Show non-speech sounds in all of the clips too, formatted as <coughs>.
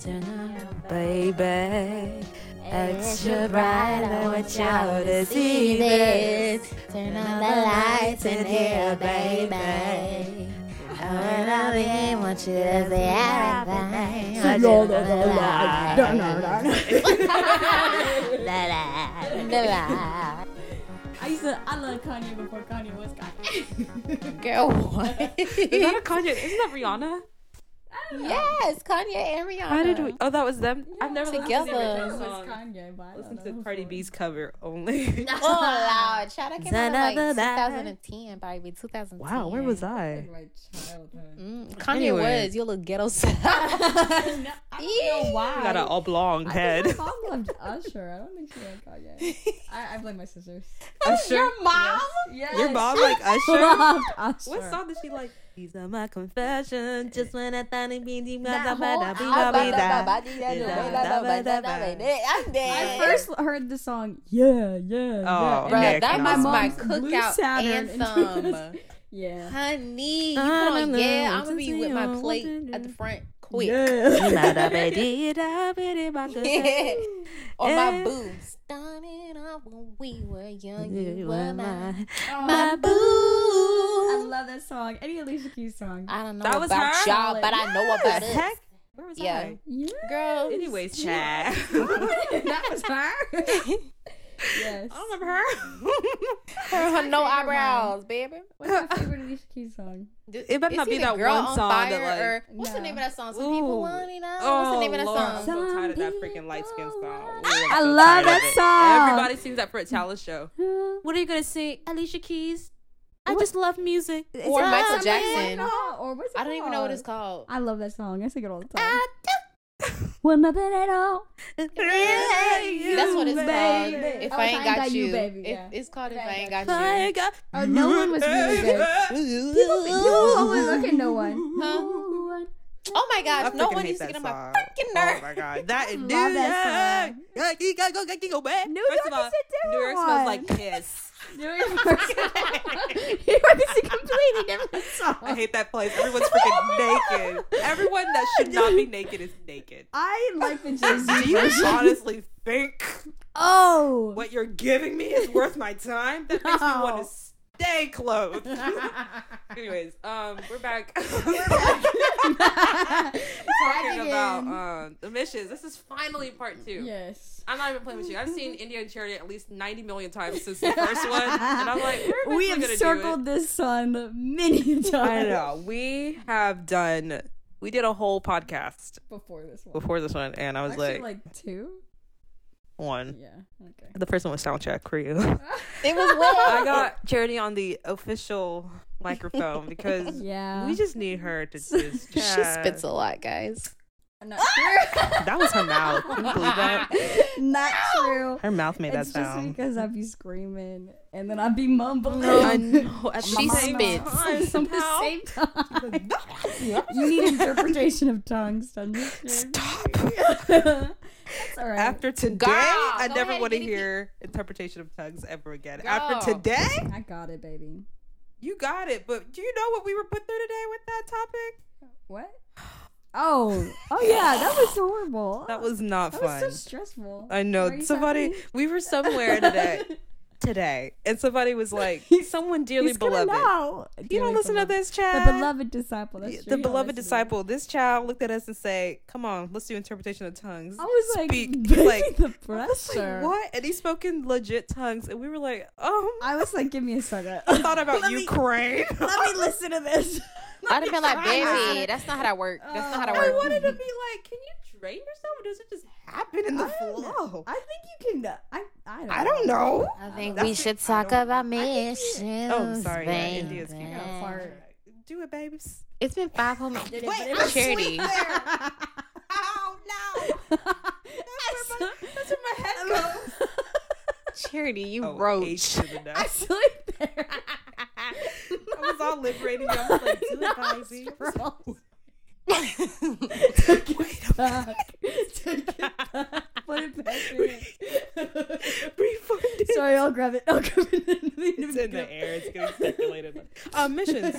Turn on, baby. Extra bright, I want y'all to see this. Turn on the lights in here, baby. And I really want you to see everything. Want you to lie. La, la, la, la. I used to. I love Kanye before Kanye was Kanye. Girl, <laughs> what? Is that a Kanye? Isn't that Rihanna? Yes, Kanye and Rihanna. Why did we? Oh, that was them. I've never Together. listened It to was the song. Kanye, but I Listen to who Cardi. B's cover only. <laughs> <laughs> Oh, Lord. Child, I came out in like Da-da-da-da. 2010, probably 2010. wow, where was I? Like my childhood. Mm, Kanye Anyway. was your little ghetto side. <laughs> I don't know why. You got an oblong I head. think my mom loved Usher. I don't think she liked Kanye. I, I blame my sisters. Usher. Your mom? Yes. Your mom like Usher? Usher. What song did she like? These are my confessions. Just when I thought it'd be deep, That da- whole da- da- be- da- be- da. I'm I dead. first heard the song, yeah, yeah, Oh, yeah. Bruh, Nick, that was my Mom's cookout anthem. <laughs> Yeah. Honey, you put on, yeah, I'm gonna be with my plate at the front quick. <laughs> Yeah. Da- da- be- dee- da- be- dee- ba- good day. on my Yeah. boobs. Started off when we were young, You you were were mine. my, Oh, my I love that song. Any Alicia Keys song. I don't know That was about her? y'all, but I know about it. Heck, where was Yeah. I? Yeah. Girl, Anyways, Chad. <laughs> that was her. <laughs> yes. I don't remember her. her, her no favorite eyebrows, baby. What's your <laughs> favorite Alicia Keys song? It better not be that girl one on song fire that, like- or what's the name of that song? Some Ooh. people want it now. Oh, What's the name of that oh, Lord, I'm song? so tired of that freaking light skin song. Ooh, I'm so love that song. Everybody sings that for a talent show. What are you gonna sing, Alicia Keys? I just love music. Or Michael Jackson. No, or what's it I don't even know what it's called. I love that song. I sing it all the time. Well, nothing at all. That's what it's called. baby. If Oh, I ain't got, you, baby, If- yeah. it's called If If I ain't got I you. got Oh, no one was really good. People, people always look at no one. Huh? No one. Oh my gosh, no one hate used to get on my song. freaking Oh my god, that <laughs> is Love that song. Yeah, you gotta go, go, go back. New First York of all, is a New York different smells one. like piss. New York <laughs> New York is a completely different <laughs> song. I hate that place. Everyone's freaking naked. Everyone that should <laughs> not be naked is naked. I like the Jay Do you honestly think Oh. what you're giving me is worth my time? That makes me want No. to stay clothed. <laughs> <laughs> Anyways, um, we're back. we're back. <laughs> talking about um the missions. This is finally part two. yes. I'm not even playing with you. I've seen India and Charity at least 90 million times since the first one, and I'm like, we're We have circled this song many times. I know. We have done. We did a whole podcast Before this one. before this one, and I was Actually, like, like two? One. Yeah. Okay. The first one was soundcheck for you. <laughs> It was <laughs> wet. I got Charity on the official microphone <laughs> because Yeah. we just need her to just. She spits a lot, guys. Not true. That was her mouth. Can you believe that? Not true. Her mouth made It's that just sound. because I'd be screaming and then I'd be mumbling. I know. At She spits. time, At the somehow. same time. you need interpretation of tongues to understand. Stop. That's all right. After today, Girl, I never want to get it. hear interpretation of tongues ever again. Girl. After today, I got it, baby. you got it. But do you know what we were put through today with that topic? What? Oh, oh yeah, that was horrible. That was not that fun. was so stressful. I know somebody. sorry? We were somewhere today, <laughs> today, and somebody was like, <laughs> "Someone dearly He's gonna beloved." know. You don't listen to this, child. The beloved disciple. That's Yeah, true. the beloved disciple. This child looked at us and say, "Come on, let's do interpretation of tongues." I was like, Speak. <laughs> begging like, the I was like, pressure. what? And he spoke in legit tongues, and we were like, "Oh." I was like, give me a second. <laughs> I thought about Let me- Ukraine. Let me listen to this. I'd have been like, Let me try baby, that's not how that works. That's not how that works. I wanted to be like, can you train yourself, or does it just happen in the I don't know. flow? I think you can. I I don't. I don't know. I think That's we should I talk about missions. Oh, sorry, yeah, baby. India's cute. Yeah, fart. Do it, babies. It's been five whole minutes. It, Wait, but it I'm Charity. asleep there. <laughs> Oh no! That's where my, that's where my head goes. Charity, you Oh, roach. H to I sleep there. I was all liberated. I was like, <laughs> do it, baby. Take it back. Take it back. Put it back in. Refund it. Sorry, I'll grab it. <laughs> I'll grab it. <laughs> It's in the air. It's getting circulated. Um, <laughs> missions.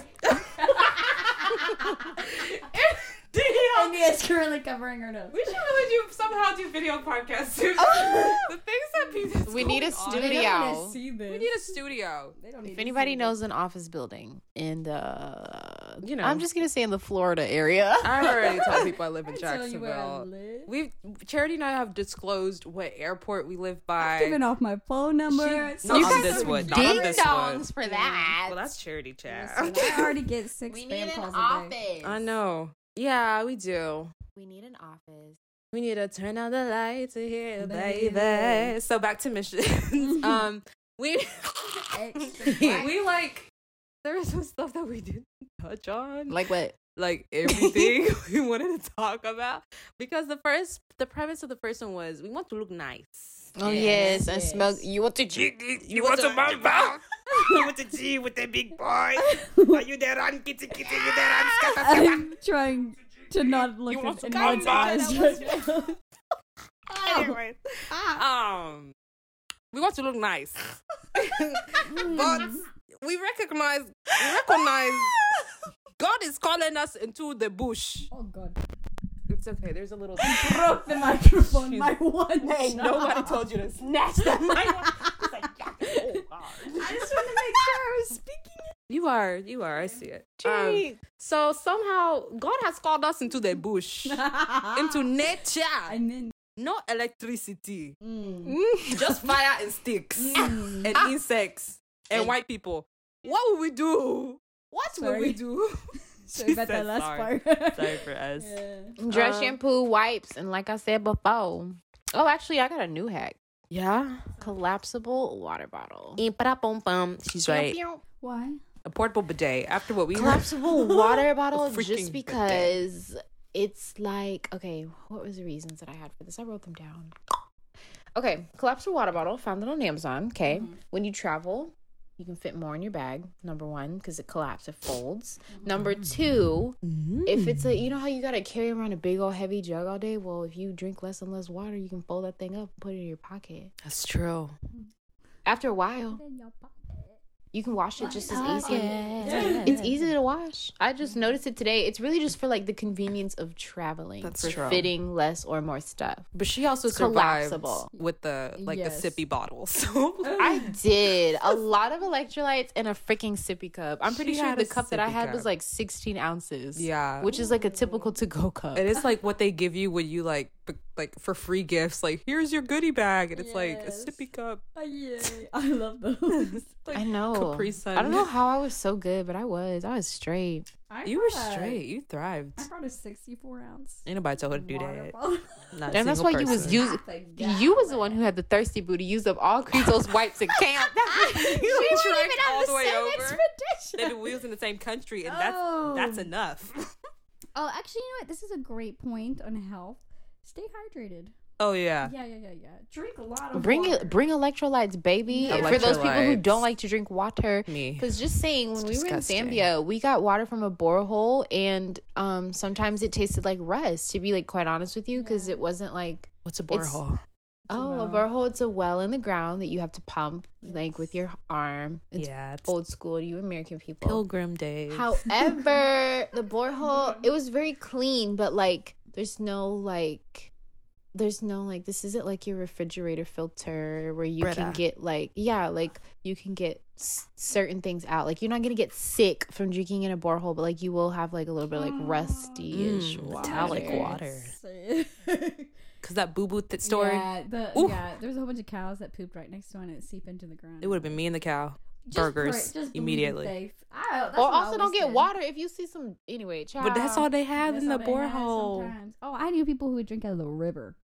And Amy is currently covering her nose. We should really do somehow do video podcasts soon. the things that people. We need a They studio. don't wanna see this. We need a studio. They don't need If to anybody knows an office building in the, You know. I'm just gonna say in the Florida area. <laughs> I've already told <laughs> people I live in. I tell you where I Jacksonville. live. We've Charity and I have disclosed what airport we live by. Giving off my phone number. She- not on this one. Not on ding dongs for that. Well, that's Charity chat. Listen, I <laughs> already get six we spam need an calls a office. I know. Yeah, we do. We need an office. We need to turn on the lights in here, baby. Baby. So back to missions. um, we <laughs> <laughs> we like there was some stuff that we didn't touch on, Like what? like <laughs> everything we wanted to talk about because the first the premise of the first one was we want to look nice. Oh Yes, yes, and yes. smoke. You want to? You, want some mamba? you want to G with the big boy? Are you there on kitty kitty? You there on skata skata? I'm trying to not look You in, want to in come Maud's back? eyes. That Just, Anyways, um, we want to look nice, <laughs> but we recognize we recognize God is calling us into the bush. oh God! It's okay. There's a little. You <laughs> Broke the microphone. She's- My one. Hey, shot. nobody told you to <laughs> snatch the mic. It's like, oh God. I just want to make sure I was speaking. You are, you are. I see it. Um, so somehow God has called us into the bush, into nature. and then. No electricity, Mm. just fire and sticks Mm. and insects and And- white people. What will we do? What will we Sorry. do? <laughs> Sorry about said that last sorry. part. <laughs> Sorry for us. Yeah. Dress Um, shampoo, wipes, and like I said before. Oh, actually, I got a new hack. Yeah. Collapsible water bottle. She's right. Why? A portable bidet. After what we heard. Collapsible water <laughs> bottle just because it's like okay, what was the reasons that I had for this? I wrote them down. Okay, collapsible water bottle, found it on Amazon. Okay. Mm-hmm. When you travel, you can fit more in your bag. Number one, because it collapses, it folds. Number mm-hmm. two, if it's a mm-hmm. you know how you gotta carry around a big old heavy jug all day? Well, if you drink less and less water, you can fold that thing up and put it in your pocket. That's true. After a while, you can wash it just as easy. It's easy to wash. I just noticed it today. It's really just for like the convenience of traveling. That's for true. fitting less or more stuff. But she also It's survived collapsible. with the like Yes. the sippy bottle. So <laughs> I did a lot of electrolytes in a freaking sippy cup. I'm pretty She sure the cup that I sippy had was like 16 ounces. yeah, which is like a typical to go cup. it is like <laughs> what they give you when you like b- like for free gifts. Like here's your goodie bag, and it's like a sippy cup. Oh, yay. <laughs> I love those. <laughs> Like I know. Capri Sun. I don't know how I was so good, but I was. I was straight. I You were brought a- straight. You thrived. I brought a 64 ounce. Ain't nobody told her to do that. bottle. <laughs> Not And that's single why you was person. using. You was the one who had the thirsty booty. Used up all Crezo's wipes at camp. You She trekked wasn't even on all the the way same over. expedition. And we was in the same country, and that's Oh. that's enough. Oh, actually, you know what? This is a great point on health. Stay hydrated. Oh yeah. Yeah, yeah, yeah, yeah. Drink a lot of Bring water. it. Bring electrolytes, baby. Yeah. For those people who don't like to drink water. Me. Because just saying, when It's we were in. Zambia, we got water from a borehole, and um, sometimes it tasted like rust. To be like quite honest with you, because it wasn't like What's a borehole? oh, a borehole. It's a well in the ground that you have to pump like with your arm. It's yeah, it's old school. You American people. Pilgrim days. However, the borehole <laughs> it was very clean, but like there's no like there's no like this isn't like your refrigerator filter where you can get like yeah like you can get s- certain things out like you're not gonna get sick from drinking in a borehole but like you will have like a little bit like rusty-ish Mm, water. metallic water. <laughs> Cause that boo boo th- story, Yeah, the, yeah, there was a whole bunch of cows that pooped right next to one and it seeped into the ground. it would have been me and the cow. Just burgers pray- just immediately. faith. I, or also don't get said. water if you see some anyway child. But that's all they have in the all they had borehole. Oh, I knew people who would drink out of the river.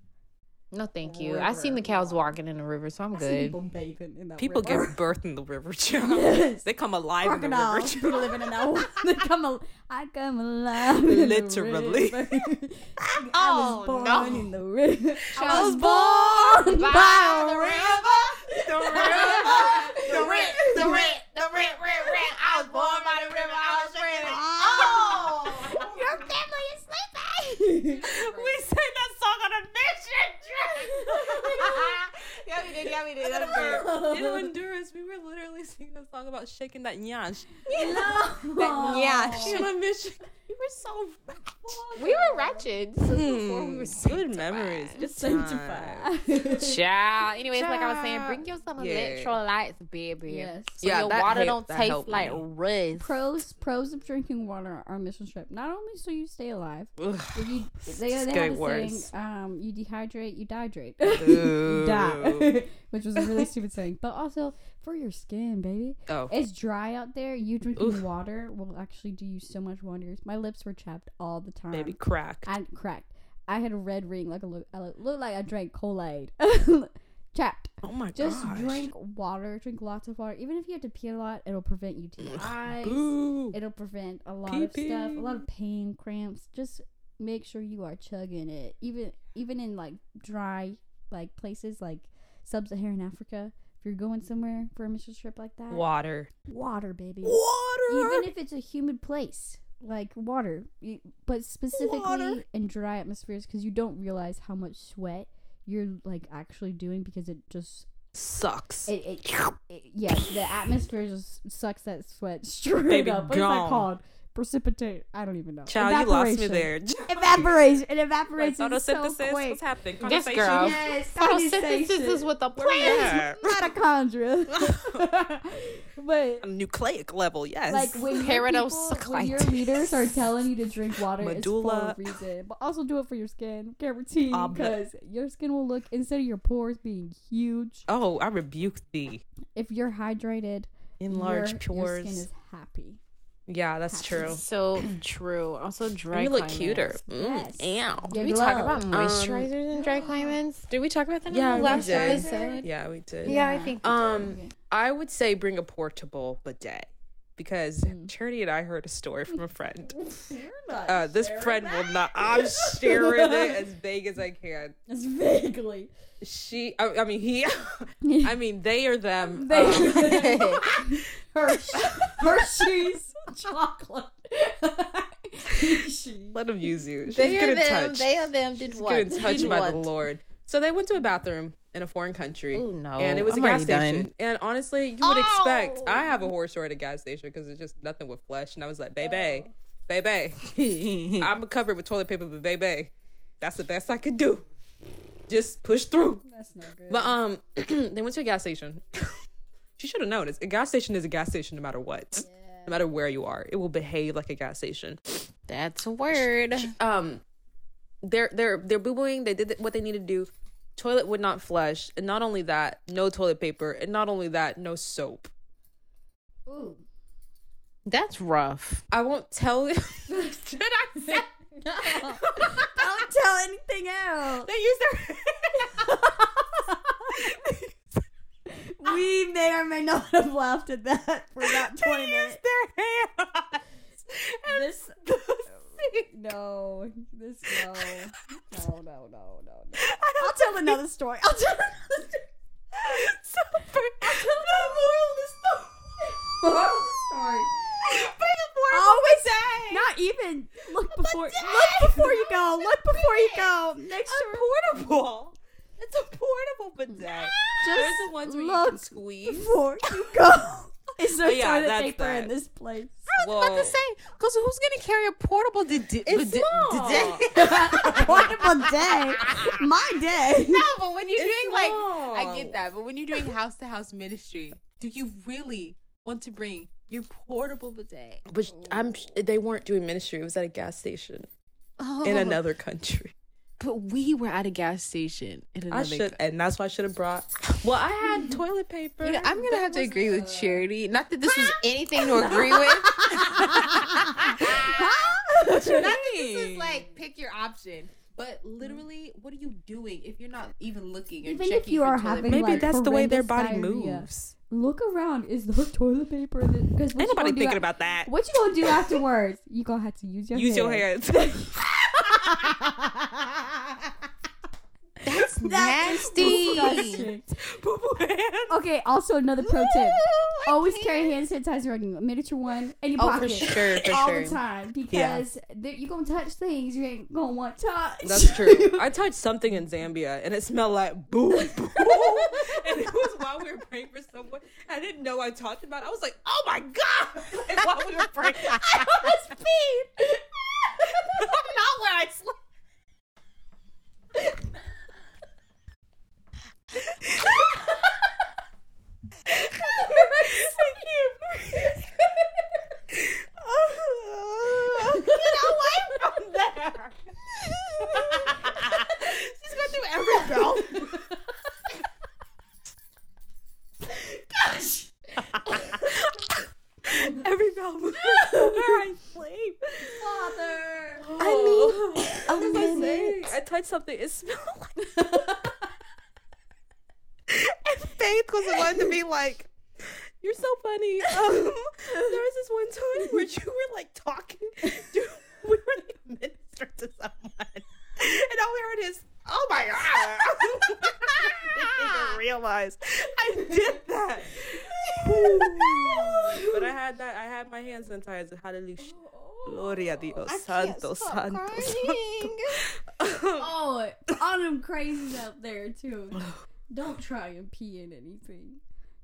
no thank you i seen the cows walking in the river so i'm I good people bathing in that People river. give <laughs> birth in the river, <laughs> child. Yes. They come alive in the river. <laughs> crocodiles. People living in that water. They come al- I come alive. in the Literally. river. I Oh, was born no. in the river. I was born by the river. The river. the rent, the rent, the rent, rent, rent. I was born by the river. I was screaming. Oh, Your family is sleeping. we sang that song on a mission yeah, we did. Yeah, we did. Trip. You know, in Honduras, we were literally singing a song about shaking that nyash. <laughs> no. nyash. On a mission. <laughs> We were so. We were ratchet. This is before we Hmm, were good sanctified. memories. Good Sanctified. <laughs> <laughs> Child. Anyways, like I was saying, bring you some Yeah. electrolytes, baby. Yes. So Yeah, your water help- don't taste like me. rust. Pros pros of drinking water on mission trip. Not only so you stay alive, Ugh. you, they, It's they have a worse. saying, um, you dehydrate, you dehydrate. You die. Which was a really stupid saying. But also for your skin, baby. Oh, It's dry out there. You drinking Oof. water will actually do you so much wonders. My lips were chapped all the time. baby crack. I cracked. I had a red ring, like a look, I looked like I drank Kool Aid. <laughs> chapped. Oh my god. Just gosh. drink water. Drink lots of water. Even if you have to pee a lot, it'll prevent UTIs. Boo. It'll prevent a lot of Pee-pee. stuff, a lot of pain, cramps. Just make sure you are chugging it. Even even in like dry like places like sub-Saharan Africa. If you're going somewhere for a mission trip like that, Water. water, baby. Water. Even if it's a humid place, like water, you, but specifically Water. in dry atmospheres, because you don't realize how much sweat you're like actually doing because it just sucks. it, it, it yeah the atmosphere just sucks that sweat <laughs> straight Baby up. What is that called? Precipitate? I don't even know. Child, you lost me Evaporation. there. <laughs> Evaporation. It Like, evaporates so photosynthesis. quick. What's happening? This Condensation? girl. Yes, Photosynthesis is what the Where plant. at? mitochondria. <laughs> <laughs> but a nucleic level, yes. like when your, people, when your Peridotcytitis. leaders are telling you to drink water, Medulla. it's for a reason. But also do it for your skin. Guarantee Um, because your skin will look instead of your pores being huge. oh, I rebuke thee. If you're hydrated, Enlarge your, pores. your skin is happy. Yeah, that's true. So <clears throat> true. Also, dry And you look climates. cuter. Yes. Mm, ow. Your Did we talk about glow. moisturizers in dry climates? Did we talk about that Yeah, in we the last did. episode? Yeah, we did. Yeah, I think. we did. Um, I would say bring a portable bidet because Mm. Charity and I heard a story from a friend. You're not Uh, this friend that. will not. I'm sharing it as <laughs> vague as I can. As vaguely. She, I, I mean, he, <laughs> I mean, they or them. Vaguely. um, <laughs> Hershey's, Hershey's chocolate. Let them use you. She's They good or in them. touch. They or them did She's what? good in touch Did by what? the Lord. So they went to a bathroom in a foreign country. Ooh, no. and it was I'm a gas already done. station. And honestly, you would expect. Oh. I have a horse store at a gas station because it's just nothing with flesh. And I was like, baby, baby, <laughs> I'm covered with toilet paper, but baby, that's the best I could do. Just push through. That's no good. But um, <clears throat> they went to a gas station. <laughs> she should have noticed. A gas station is a gas station no matter what. No matter where you are, it will behave like a gas station. That's a word. Um, they're they're they're boo booing. They did what they needed to do. Toilet would not flush, and not only that, no toilet paper, and not only that, no soap. Ooh. That's rough. I won't tell you. <laughs> Should I <laughs> say? <laughs> Don't tell anything else. They use their. We may or may not have laughed at that for <laughs> about 20 they minutes. their hands. And This-. <laughs> No, this <laughs> no, no, no, no, no, no. I'll tell another story. I'll tell another story. so for the moral of the story. Moral of the story. Bring a portable Always bidet. Not even look before look before you go. Look before you go. Next a to portable. It's a portable bidet. Ah! just There's the ones where you can look squeeze. before you go. <laughs> Is there Oh, yeah, toilet that's paper in that. this place? I was about to say, because who's gonna carry a portable? Di- di- It's di- small. <laughs> Portable day. My day. no, but when you're It's doing like, small. I get that, but when you're doing house to house ministry, do you really want to bring your portable bidet But I'm they weren't doing ministry. It was at a gas station oh, in another country. But we were at a gas station in another. I should, and that's why I should have brought. Well, I had mm-hmm. toilet paper. You know, I'm gonna That have to agree the- with uh, Charity. Not that this was <laughs> anything to agree with. <laughs> Not that this is like pick your option. But literally, what are you doing if you're not even looking? Or Even if checking you for are toilet having, paper? Maybe like, that's the way their body diarrhea. moves. Look around. Is there <laughs> toilet paper? Because Ain't nobody thinking about that. What you gonna do afterwards? You gonna have to use your Use your hands. Nasty. Okay, also another pro tip. Always can't. carry hand sanitizer on you, a miniature one, in your Oh, for sure, for all sure. the time because there- you gonna touch things you ain't gonna want to touch. That's true. <laughs> I touched something in Zambia and it smelled like boo boo. <laughs> and it was while we were praying for someone. I didn't know I talked about it. I was like, oh my God. And while we were praying, <laughs> I almost peed. Not where I slept oh, get away from there. She's going through every belt. Gosh. every bell where I sleep. Father. I mean, oh. a minute. I touched something. It smelled. <laughs> and Faith was the one to be like, "You're so funny." Um, there was this one time where you were like talking. You, <laughs> we were like ministering to someone, and all we heard is, "Oh my god!" <laughs> I didn't even realize I did that. <laughs> but I had that. I had my hand sanitizer. Hallelujah. Gloria a Dios. Santo, santo, santo. Oh, all them crazies out there too. <sighs> Don't try and pee in anything.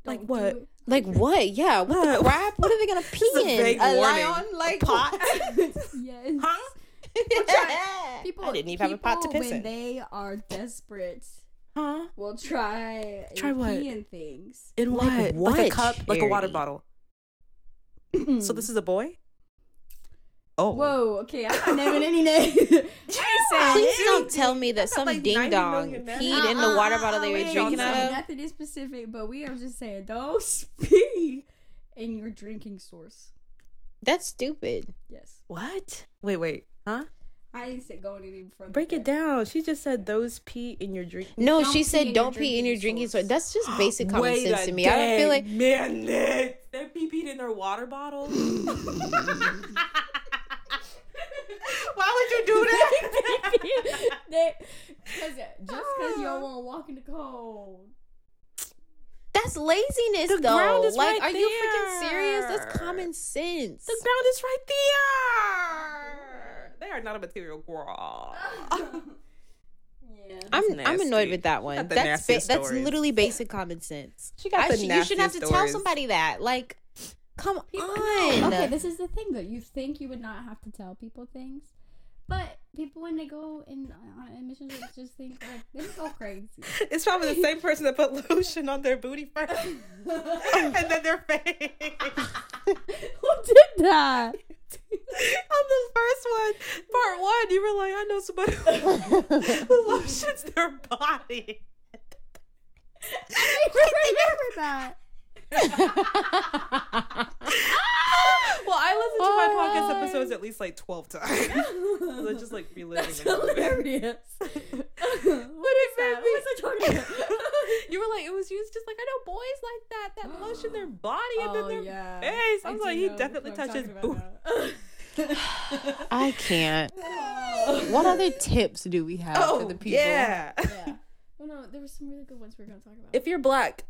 Like Don't what? do. Like <laughs> what? Yeah. What the What? crap? What are they gonna pee is a in? vague A lion? Like pot? <laughs> Yes. huh? <laughs> People, I didn't even have a pot to piss when in. they are desperate Huh? will try Try what? pee in things. In Like what? Like a what, cup, like a water bottle. <clears throat> So this is a boy. Oh, Whoa, okay, I'm not naming any names. <laughs> I Please don't tell me that some like ding 90 dong million men. peed in the water bottle they were uh, uh, uh, drinking saying out of. Nothing is specific, but we are just saying don't <laughs> pee in your drinking source. That's stupid. Yes. what? Wait, wait, huh? I didn't say going any further. Break it down. She just said those pee in your drink. No, Don't she pee said in your don't pee in your drinking drinking source. source. That's just <gasps> basic common Wait sense a to me. I don't feel like man, Nick, they pee peed in their water bottle. <laughs> Why would you do that? <laughs> They- cause, just because you don't ah. want to walk in the cold. that's laziness The though. ground is like, right are you freaking serious? That's common sense. The ground is right there. They are not a material girl. <laughs> Yeah. I'm That's I'm annoyed with that one. That's ba- that's literally basic common sense. She got I the sh- you shouldn't have to nastiest tell somebody that. Like, come People- on. Okay, this is the thing though. You think you would not have to tell people things, but people when they go in uh, on admission trips just think like they go crazy. It's probably the same person that put lotion on their booty first <laughs> and then their face. Who did that? on the first one, part one, you were like, I know somebody who, who <laughs> lotions their body. I remember that. <laughs> well, I listen to my podcast Oh. episodes at least like 12 times. I just like reliving That's the moment. hilarious. <laughs> what is that? What was I talking about? You were like, it was used just like, I know boys like that, that lotion their body and then Oh, their yeah. face. I was do like, he know definitely what I'm touches talking booty. about <laughs> I can't. What other tips do we have Oh, for the people? yeah. yeah. Oh no, there were some really good ones we are gonna talk about. if you're black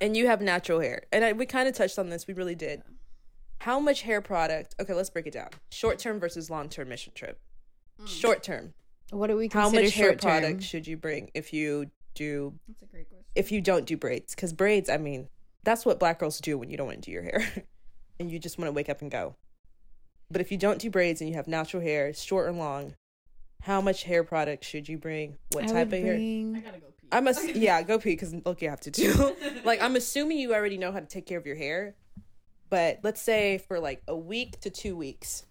and you have natural hair, and I, we kind of touched on this, we really did. How much hair product? Okay, let's break it down. Short term versus long term mission trip. Hmm. Short term. What do we How much hair short term? product should you bring if you do That's a great question. if you don't do braids? Because braids, I mean, that's what black girls do when you don't want to do your hair, <laughs> and you just want to wake up and go. But if you don't do braids and you have natural hair, short or long, how much hair product should you bring? What I type of would hair? I gotta go pee. I must, yeah, go pee because look, you have to do. <laughs> like, I'm assuming you already know how to take care of your hair, but let's say for like a week to two weeks,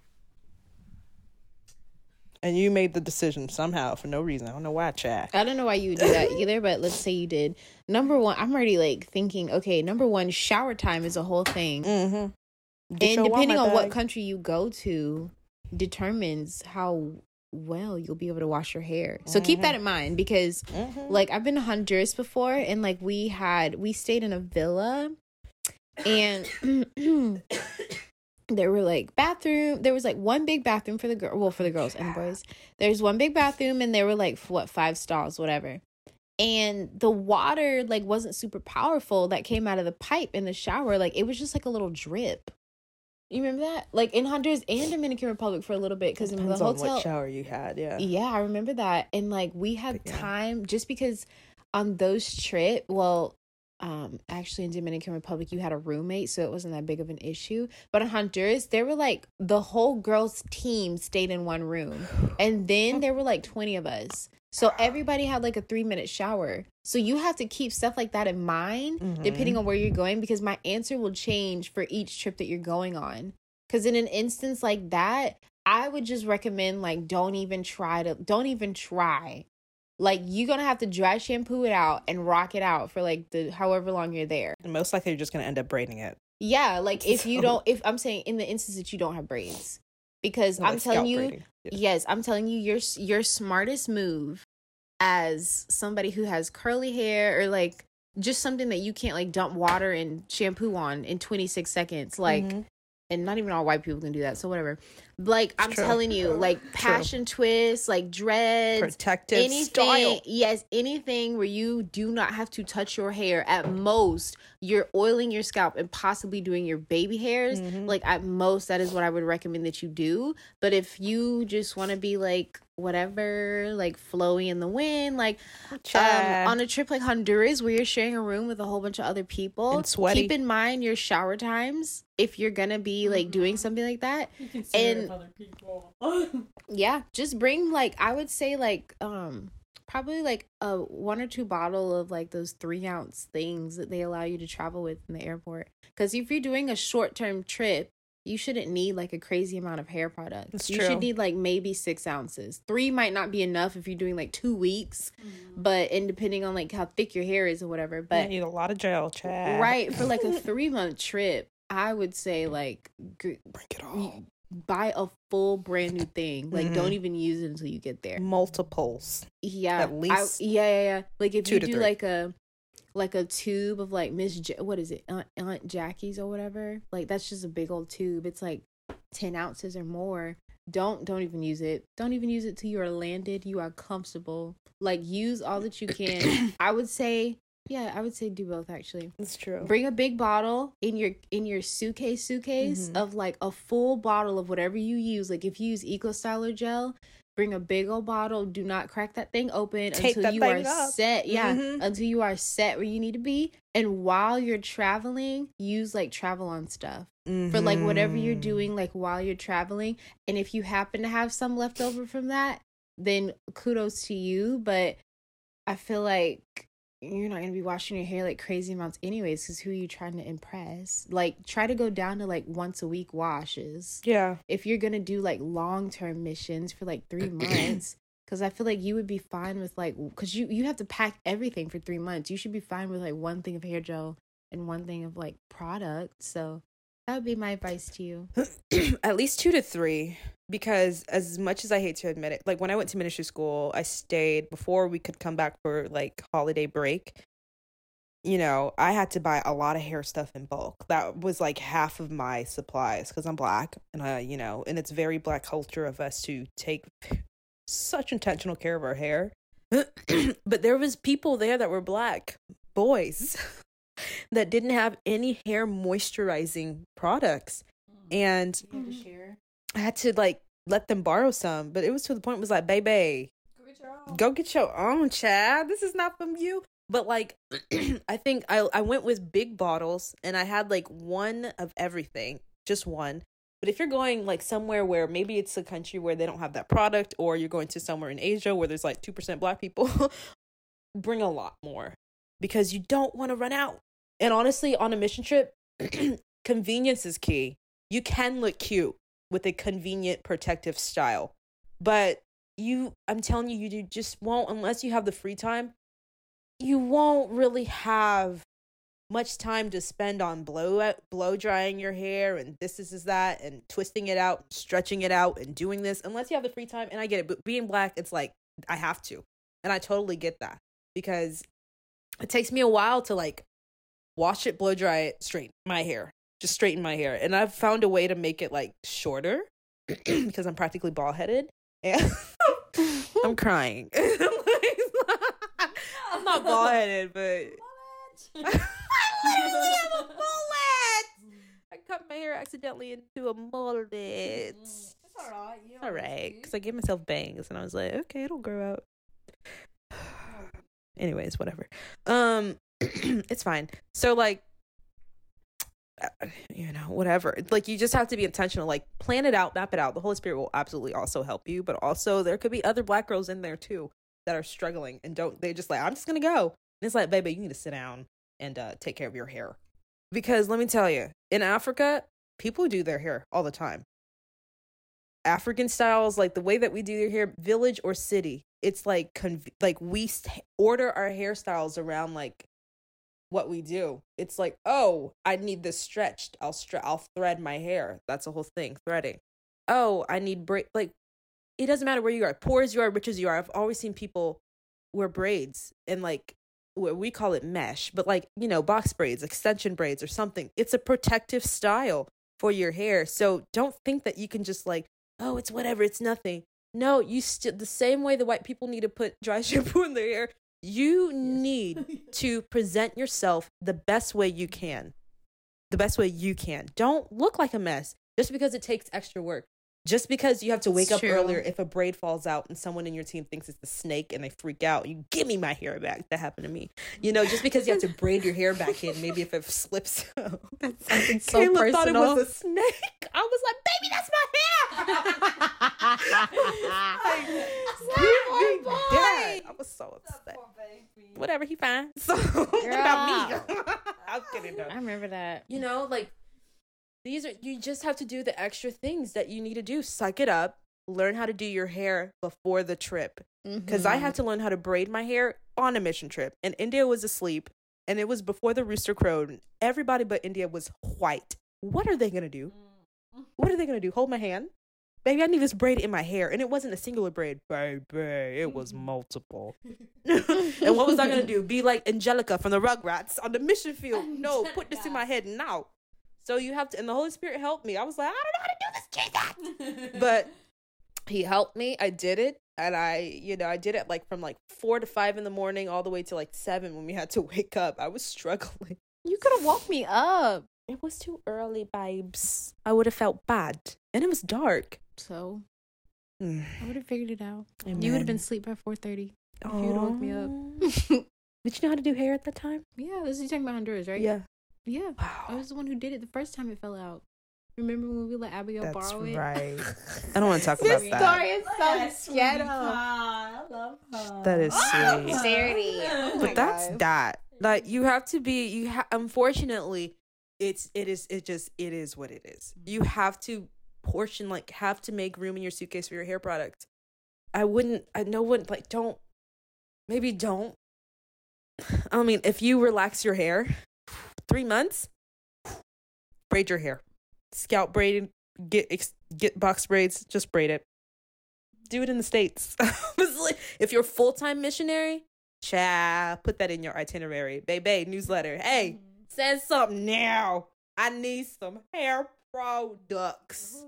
and you made the decision somehow for no reason. I don't know why, Chad. I don't know why you would do that either, but let's say you did. Number one, I'm already like thinking, okay, number one, shower time is a whole thing. Mm-hmm. and depending on what country you go to, determines how well you'll be able to wash your hair. So keep that in mind because Mm-hmm. like I've been to Honduras before and like we had we stayed in a villa and <coughs> there were like bathroom there was like one big bathroom for the girl well for the girls and the boys. There's one big bathroom and there were like what five stalls whatever. And the water like wasn't super powerful that came out of the pipe in the shower. Like it was just like a little drip you remember that like in honduras and dominican republic for a little bit because in the hotel what shower you had. Yeah. yeah, I remember that. And like we had yeah. time just because on those trip, well, um, actually in Dominican Republic you had a roommate, so it wasn't that big of an issue. But in Honduras, there were like the whole girls team stayed in one room. And then <sighs> there were like 20 of us. So everybody had like a three minute shower. So you have to keep stuff like that in mind mm-hmm. depending on where you're going because my answer will change for each trip that you're going on. Because in an instance like that, I would just recommend like don't even try to don't even try. Like you're gonna have to dry shampoo it out and rock it out for like the however long you're there. Most likely, you're just gonna end up braiding it. Yeah, like if you don't, if I'm saying in the instance that you don't have braids, because I'm Like telling you. Yeah. yes, I'm telling you, your your smartest move as somebody who has curly hair or like just something that you can't like dump water and shampoo on in 26 seconds, like. Mhm. And not even all white people can do that, so whatever. Like I'm true. telling you, like passion twists, like dreads, protective anything style. yes anything where you do not have to touch your hair at most you're oiling your scalp and possibly doing your baby hairs Mhm. like at most that is what i would recommend that you do but if you just want to be like whatever like flowy in the wind like um, on a trip like honduras where you're sharing a room with a whole bunch of other people And sweaty. keep in mind your shower times if you're gonna be like doing something like that You can And- other people. <laughs> yeah just bring like i would say like um probably like a one or two bottle of like those three ounce things that they allow you to travel with in the airport because if you're doing a short term trip you shouldn't need like a crazy amount of hair products That's you true. should need like maybe six ounces three might not be enough if you're doing like two weeks but and depending on like how thick your hair is or whatever But but need a lot of gel, Chad. right for like a <laughs> three month trip i would say like gr- Bring it all. buy a full brand new thing like Mhm. don't even use it until you get there Multiples. yeah At I- least yeah yeah yeah like if you do three. like a like a tube of like miss J- what is it aunt, aunt jackie's or whatever? Like that's just a big old tube. It's like 10 ounces or more. Don't don't even use it. Don't even use it till you are landed. You are comfortable. Like use all that you can. <coughs> I would say yeah i would say do both actually. That's true. bring a big bottle in your in your suitcase suitcase Mhm. of like a full bottle of whatever you use. Like if you use eco styler gel bring a big old bottle do not crack that thing open Tape until you are up. set yeah Mhm. until you are set where you need to be and while you're traveling use like travel on stuff for like whatever you're Mhm. doing like while you're traveling and if you happen to have some left over from that then kudos to you but i feel like you're not going to be washing your hair like crazy amounts anyways because who are you trying to impress? Like try to go down to like once a week washes. Yeah. if you're going to do like long-term missions for like three <clears throat> months because i feel like you would be fine with like because you you have to pack everything for three months. You should be fine with like one thing of hair gel and one thing of like product. So that would be my advice to you. <clears throat> At least two to three because as much as i hate to admit it like when i went to ministry school i stayed before we could come back for like holiday break you know i had to buy a lot of hair stuff in bulk. That was like half of my supplies because i'm black and i you know and it's very black culture of us to take such intentional care of our hair. <clears throat> But there was people there that were black boys <laughs> that didn't have any hair moisturizing products. Mm. And I had to like let them borrow some, but it was to the point it was like, baby, go get your own, Chad. This is not from you. But like, <clears throat> I think I I went with big bottles, and I had like one of everything, just one. But if you're going like somewhere where maybe it's a country where they don't have that product, or you're going to somewhere in Asia where there's like two percent black people, <laughs> bring a lot more because you don't want to run out. And honestly, on a mission trip, <clears throat> convenience is key. You can look cute with a convenient protective style. But you I'm telling you you just won't unless you have the free time. You won't really have much time to spend on blow blow drying your hair and this this is that and twisting it out, stretching it out and doing this unless you have the free time and I get it but being black it's like I have to. And I totally get that because it takes me a while to like wash it, blow dry it, straighten my hair just straighten my hair. And I've found a way to make it like shorter <clears throat> because I'm practically bald headed. And <laughs> I'm crying. <laughs> I'm not bald headed, but I literally have a mullet. I cut my hair accidentally into a mullet. It's alright. You all right because I gave myself bangs and I was like, okay, it'll grow out. <sighs> Anyways, whatever. Um, <clears throat> it's fine. So like, you know, whatever. Like you just have to be intentional. Like plan it out, map it out. The Holy Spirit will absolutely also help you, but also there could be other black girls in there too that are struggling and don't. They just like, I'm just gonna go. And it's like, baby, you need to sit down and uh, take care of your hair because let me tell you, in Africa, people do their hair all the time. African styles, like the way that we do their hair, village or city, it's like conv- like we st- order our hairstyles around like what we do. It's like, oh, I need this stretched. I'll stre- I'll thread my hair. That's the whole thing, threading. Oh, I need braid. Like, it doesn't matter where you are, poor as you are, rich as you are. I've always seen people wear braids and like wh- we call it mesh, but like you know, box braids, extension braids, or something. It's a protective style for your hair. So don't think that you can just like, oh, it's whatever, it's nothing. No, you still the same way the white people need to put dry <laughs> shampoo in their hair. You need <laughs> to present yourself the best way you can. The best way you can. Don't look like a mess just because it takes extra work. Just because you have to wake It's up true. earlier if a braid falls out and someone in your team thinks it's the snake and they freak out, you give me my hair back. That happened to me. You know, just because you have to braid your hair back in, maybe if it <laughs> slips out. That's something so Kayla thought it was a snake. I was like, baby, that's my hair. <laughs> Me that. I was so upset. Whatever, he fine. <laughs> So about me. <laughs> I'm kidding though. I remember that. You know, like these are you just have to do the extra things that you need to do. Suck it up. Learn how to do your hair before the trip. Because I Mm-hmm. had to learn how to braid my hair on a mission trip. And India was asleep. And it was before the rooster crowed. Everybody but India was white. What are they gonna do? What are they gonna do? Hold my hand? Baby, I need this braid in my hair. And it wasn't a singular braid. Baby, it was mm-hmm. multiple. <laughs> and what was I gonna do? Be like Angelica from the Rugrats on the mission field. <laughs> No, put this in my head now. So you have to and the Holy Spirit helped me. I was like, I don't know how to do this, Jesus. <laughs> But he helped me. I did it. And I, you know, I did it like from like four to five in the morning all the way to like seven when we had to wake up. I was struggling. You could have woke me up. It was too early, babes. I would have felt bad. And it was dark. So Mm. I <sighs> would have figured it out. You would have been asleep by four thirty. If you'd woke me up. <laughs> Did you know how to do hair at that time? yeah, this is you talking about Honduras, right? Yeah. Yeah. I was the one who did it the first time it fell out. Remember when we let Abigail That's borrow it? right. <laughs> I don't want to talk This about that. This story is so ghetto. I love her. That is sweet. Sincerity. Oh but that's God. that. Like you have to be. You ha- unfortunately, it's it is it just it is what it is. You have to portion like have to make room in your suitcase for your hair product. I wouldn't. I no one like don't. Maybe don't. <sighs> I mean, if you relax your hair, three months, braid your hair, scalp braiding, get get box braids, just braid it. Do it in the states. <laughs> If you're full time missionary, Cha, put that in your itinerary. Baby, newsletter. Hey, mm-hmm. send something now. I need some hair products.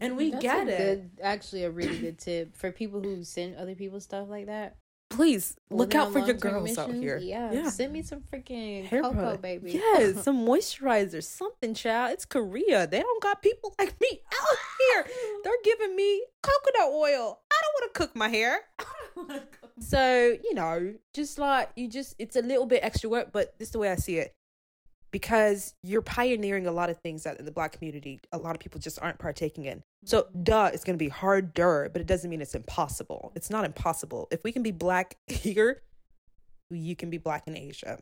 And we That's get it. Good, actually, a really good tip for people who send other people stuff like that. Please when look out for your long-term girls out missions. here. Yeah, send me some freaking Hair cocoa, product. baby. Yes, <laughs> some moisturizer, something, child. It's Korea. They don't got people like me out here. They're giving me coconut oil. I don't want to cook my hair. <laughs> So, you know, just like you just, it's a little bit extra work, but this is the way I see it. Because you're pioneering a lot of things that in the black community, a lot of people just aren't partaking in. So, duh, it's going to be harder, but it doesn't mean it's impossible. It's not impossible. If we can be black <laughs> here, you can be black in Asia.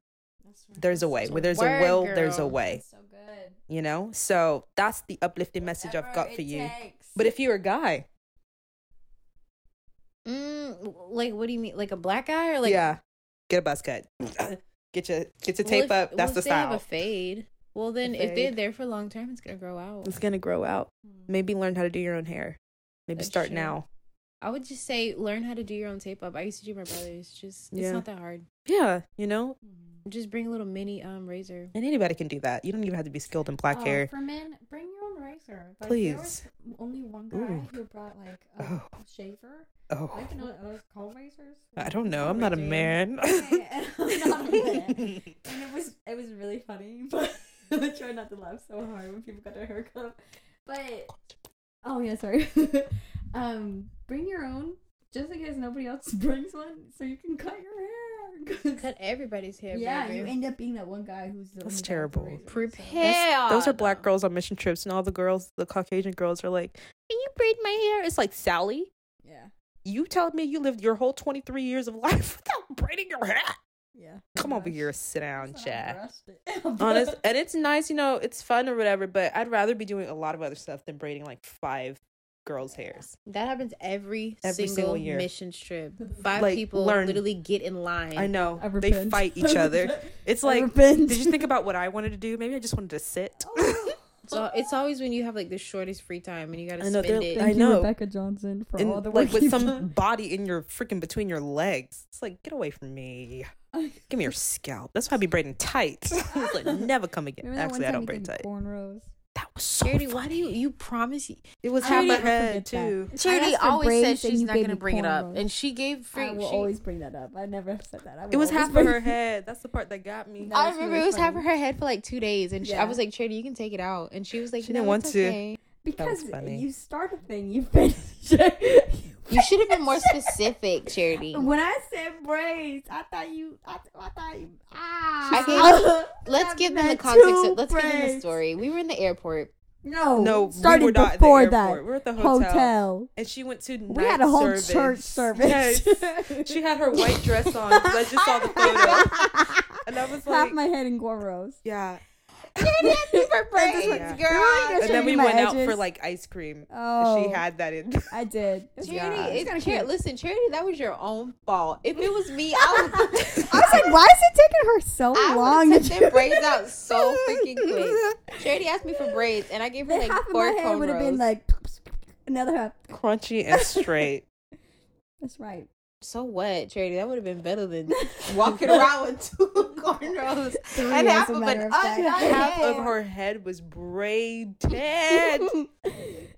There's a way. Where there's a word, will, there's a girl. way. so good. You know? So, that's the uplifting message I've got for you. But if you're a guy, Mm, like, what do you mean? Like a black guy or like? yeah, get a buzz cut. <coughs> <laughs> get your get your Well, tape if- up. That's well, the if they have a fade. Well, then if they're there for a long time, it's gonna grow out. It's gonna grow out. Mm. Maybe learn how to do your own hair. Maybe That's start true. now. I would just say learn how to do your own tape up. I used to do my brother's. Just it's Yeah. not that hard. Yeah, you know, Just bring a little mini um razor. and anybody can do that. You don't even have to be skilled in black Oh, hair. For men, bring your own razor. Like, Please. There was only one guy Ooh. who brought like a Oh. shaver. Oh, Like you know those comb razors. I don't know. <laughs> I'm not a man. Okay, I'm not a man. and it was it was really funny, <laughs> but I try not to laugh so hard when people got their hair cut. But oh yeah, sorry. <laughs> um, bring your own, just in case nobody else <laughs> brings one, so you can cut your hair. <laughs> Cut everybody's hair. yeah, baby. you end up being that one guy who's the That's only guy with the terrible. razor, so- Prepare. Those are black girls on mission trips, and all the girls, the Caucasian girls, are like, "Can you braid my hair?" It's like Sally. Yeah, You telling me you lived your whole 23 years of <laughs> life without braiding your hair? yeah. Come over here, sit down, That's chat. honest and it's nice you know it's fun or whatever but i'd rather be doing a lot of other stuff than braiding like five girls' hairs. That happens every, Every single, single year. mission trip. Five Like, people learn. literally get in line. I know I they fight each <laughs> other. It's I like, repent. did you think about what I wanted to do? Maybe I just wanted to sit. <laughs> So it's always when you have like the shortest free time and you gotta I know, spend they're- it. I Thank you, know. Rebecca Johnson, for and all the work like with you've some done. body in your freaking between your legs. It's like get away from me. <laughs> Give me your scalp. That's why I be braiding tight. like never come again. Remember Actually, I don't you braid tight. cornrows? That was so Charity, funny. why do you you promise? You, It was I half will my head forget that. Charity always says she's not gonna bring it up, cornrows. and she gave free. I will she- always bring that up. I never said that. I It was half of her head. That's the part that got me. That I remember really it was half of her head for like two days, and she, I was like, Charity, you can take it out, and she was like, She didn't want it's to. Because you start a thing, you finish it. You should have been more specific, Charity. When I said braids, I thought you. I, I thought you. Ah. I <laughs> I Let's give them the context. Of, let's give them the story. We were in the airport. No, No, started we were not before at the that. We were at the hotel. Hotel. And she went to We had a whole service. church service. Yes. <laughs> She had her white dress on. I just saw the photo. <laughs> And I was like, Half my head in cornrows. yeah. Charity asked me for braids, Yeah. girl. Really? And then we you my went out for like ice cream. Oh, She had that in. I did. <laughs> Charity, yeah, it's kinda Char- cute. listen, Charity, that was your own fault. If it was me, I would. <laughs> I was like, why is it taking her so I long? would to have them braids out so freaking quick. Charity asked me for braids, and I gave her Then like half of four my hair would have been cornrows. like <laughs> another half. Crunchy and straight. That's right. So what, Charity? That would have been better than walking around with two cornrows <laughs> Three, and half of matter an of fact. undone Half of her head was braided. <laughs>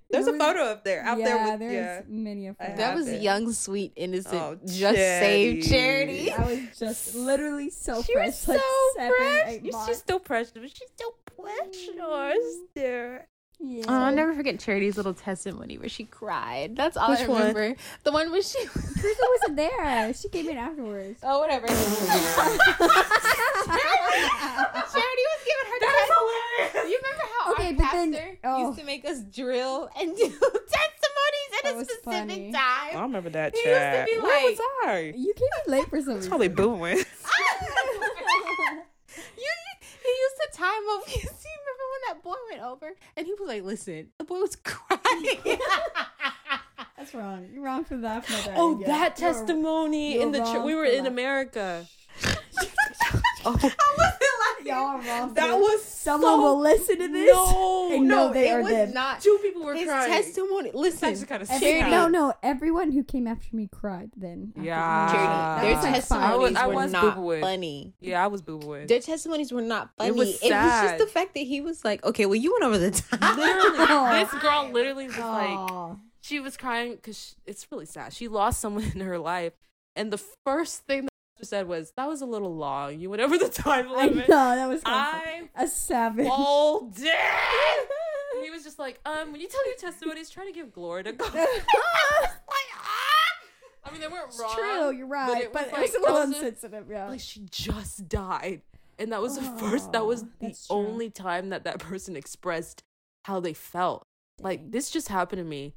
There's a was- photo up there. Out yeah, there with there's yeah. many of I them. That was happened. young, sweet, innocent. Oh, just save Charity. Charity. I was just <laughs> literally so She fresh. was like so seven, fresh. She's months. still precious, but she's still precious. There. Yeah. Oh, I'll never forget Charity's little testimony where she cried. That's all Which I one? remember. The one where she. Krista <laughs> wasn't there. She came in afterwards. oh, whatever. <laughs> Charity was giving her testimony. You remember how Okay, our but pastor then- oh. used to make us drill and do <laughs> testimonies at a specific funny. I time? remember that He used to chat. be Where was I? You came in late for some It's reason. probably booing. you, he used to time over. You see, remember when that boy went over and he was like, "Listen," the boy was <laughs> crying. <laughs> That's wrong. You're wrong for that. For that Oh, yeah. that testimony you're in the church. We were in that. America. <laughs> oh, Y'all are wrong. that this. was Someone so- will listen to this. No, and know no, they it are was dead. not. Two people were His crying. testimony. Listen, actually kinda Every- Charity. no, no. Everyone who came after me cried. Then. Yeah. me. Charity, Ah. their That was like testimonies five. I was- I were not boo-booing. funny. Yeah, I was booing. Their testimonies were not funny. It was just the fact that he was like, "Okay, well, you went over the top." Literally, <laughs> this girl literally was like, she was crying because it's really sad. She lost someone <laughs> in her life, and the first thing that she said was, "That was a little long. You went over the <laughs> time limit. I know that was I a savage. all <laughs> dead. He was just like, um, when you tell your testimonies, try to give glory to God. <laughs> I like, ah! I mean, they weren't It's wrong. true. You're right, it but was it was like- a little that was a- insensitive. Yeah. Like she just died, and that was the first. That was the only time that that person expressed how they felt. Like this just happened to me,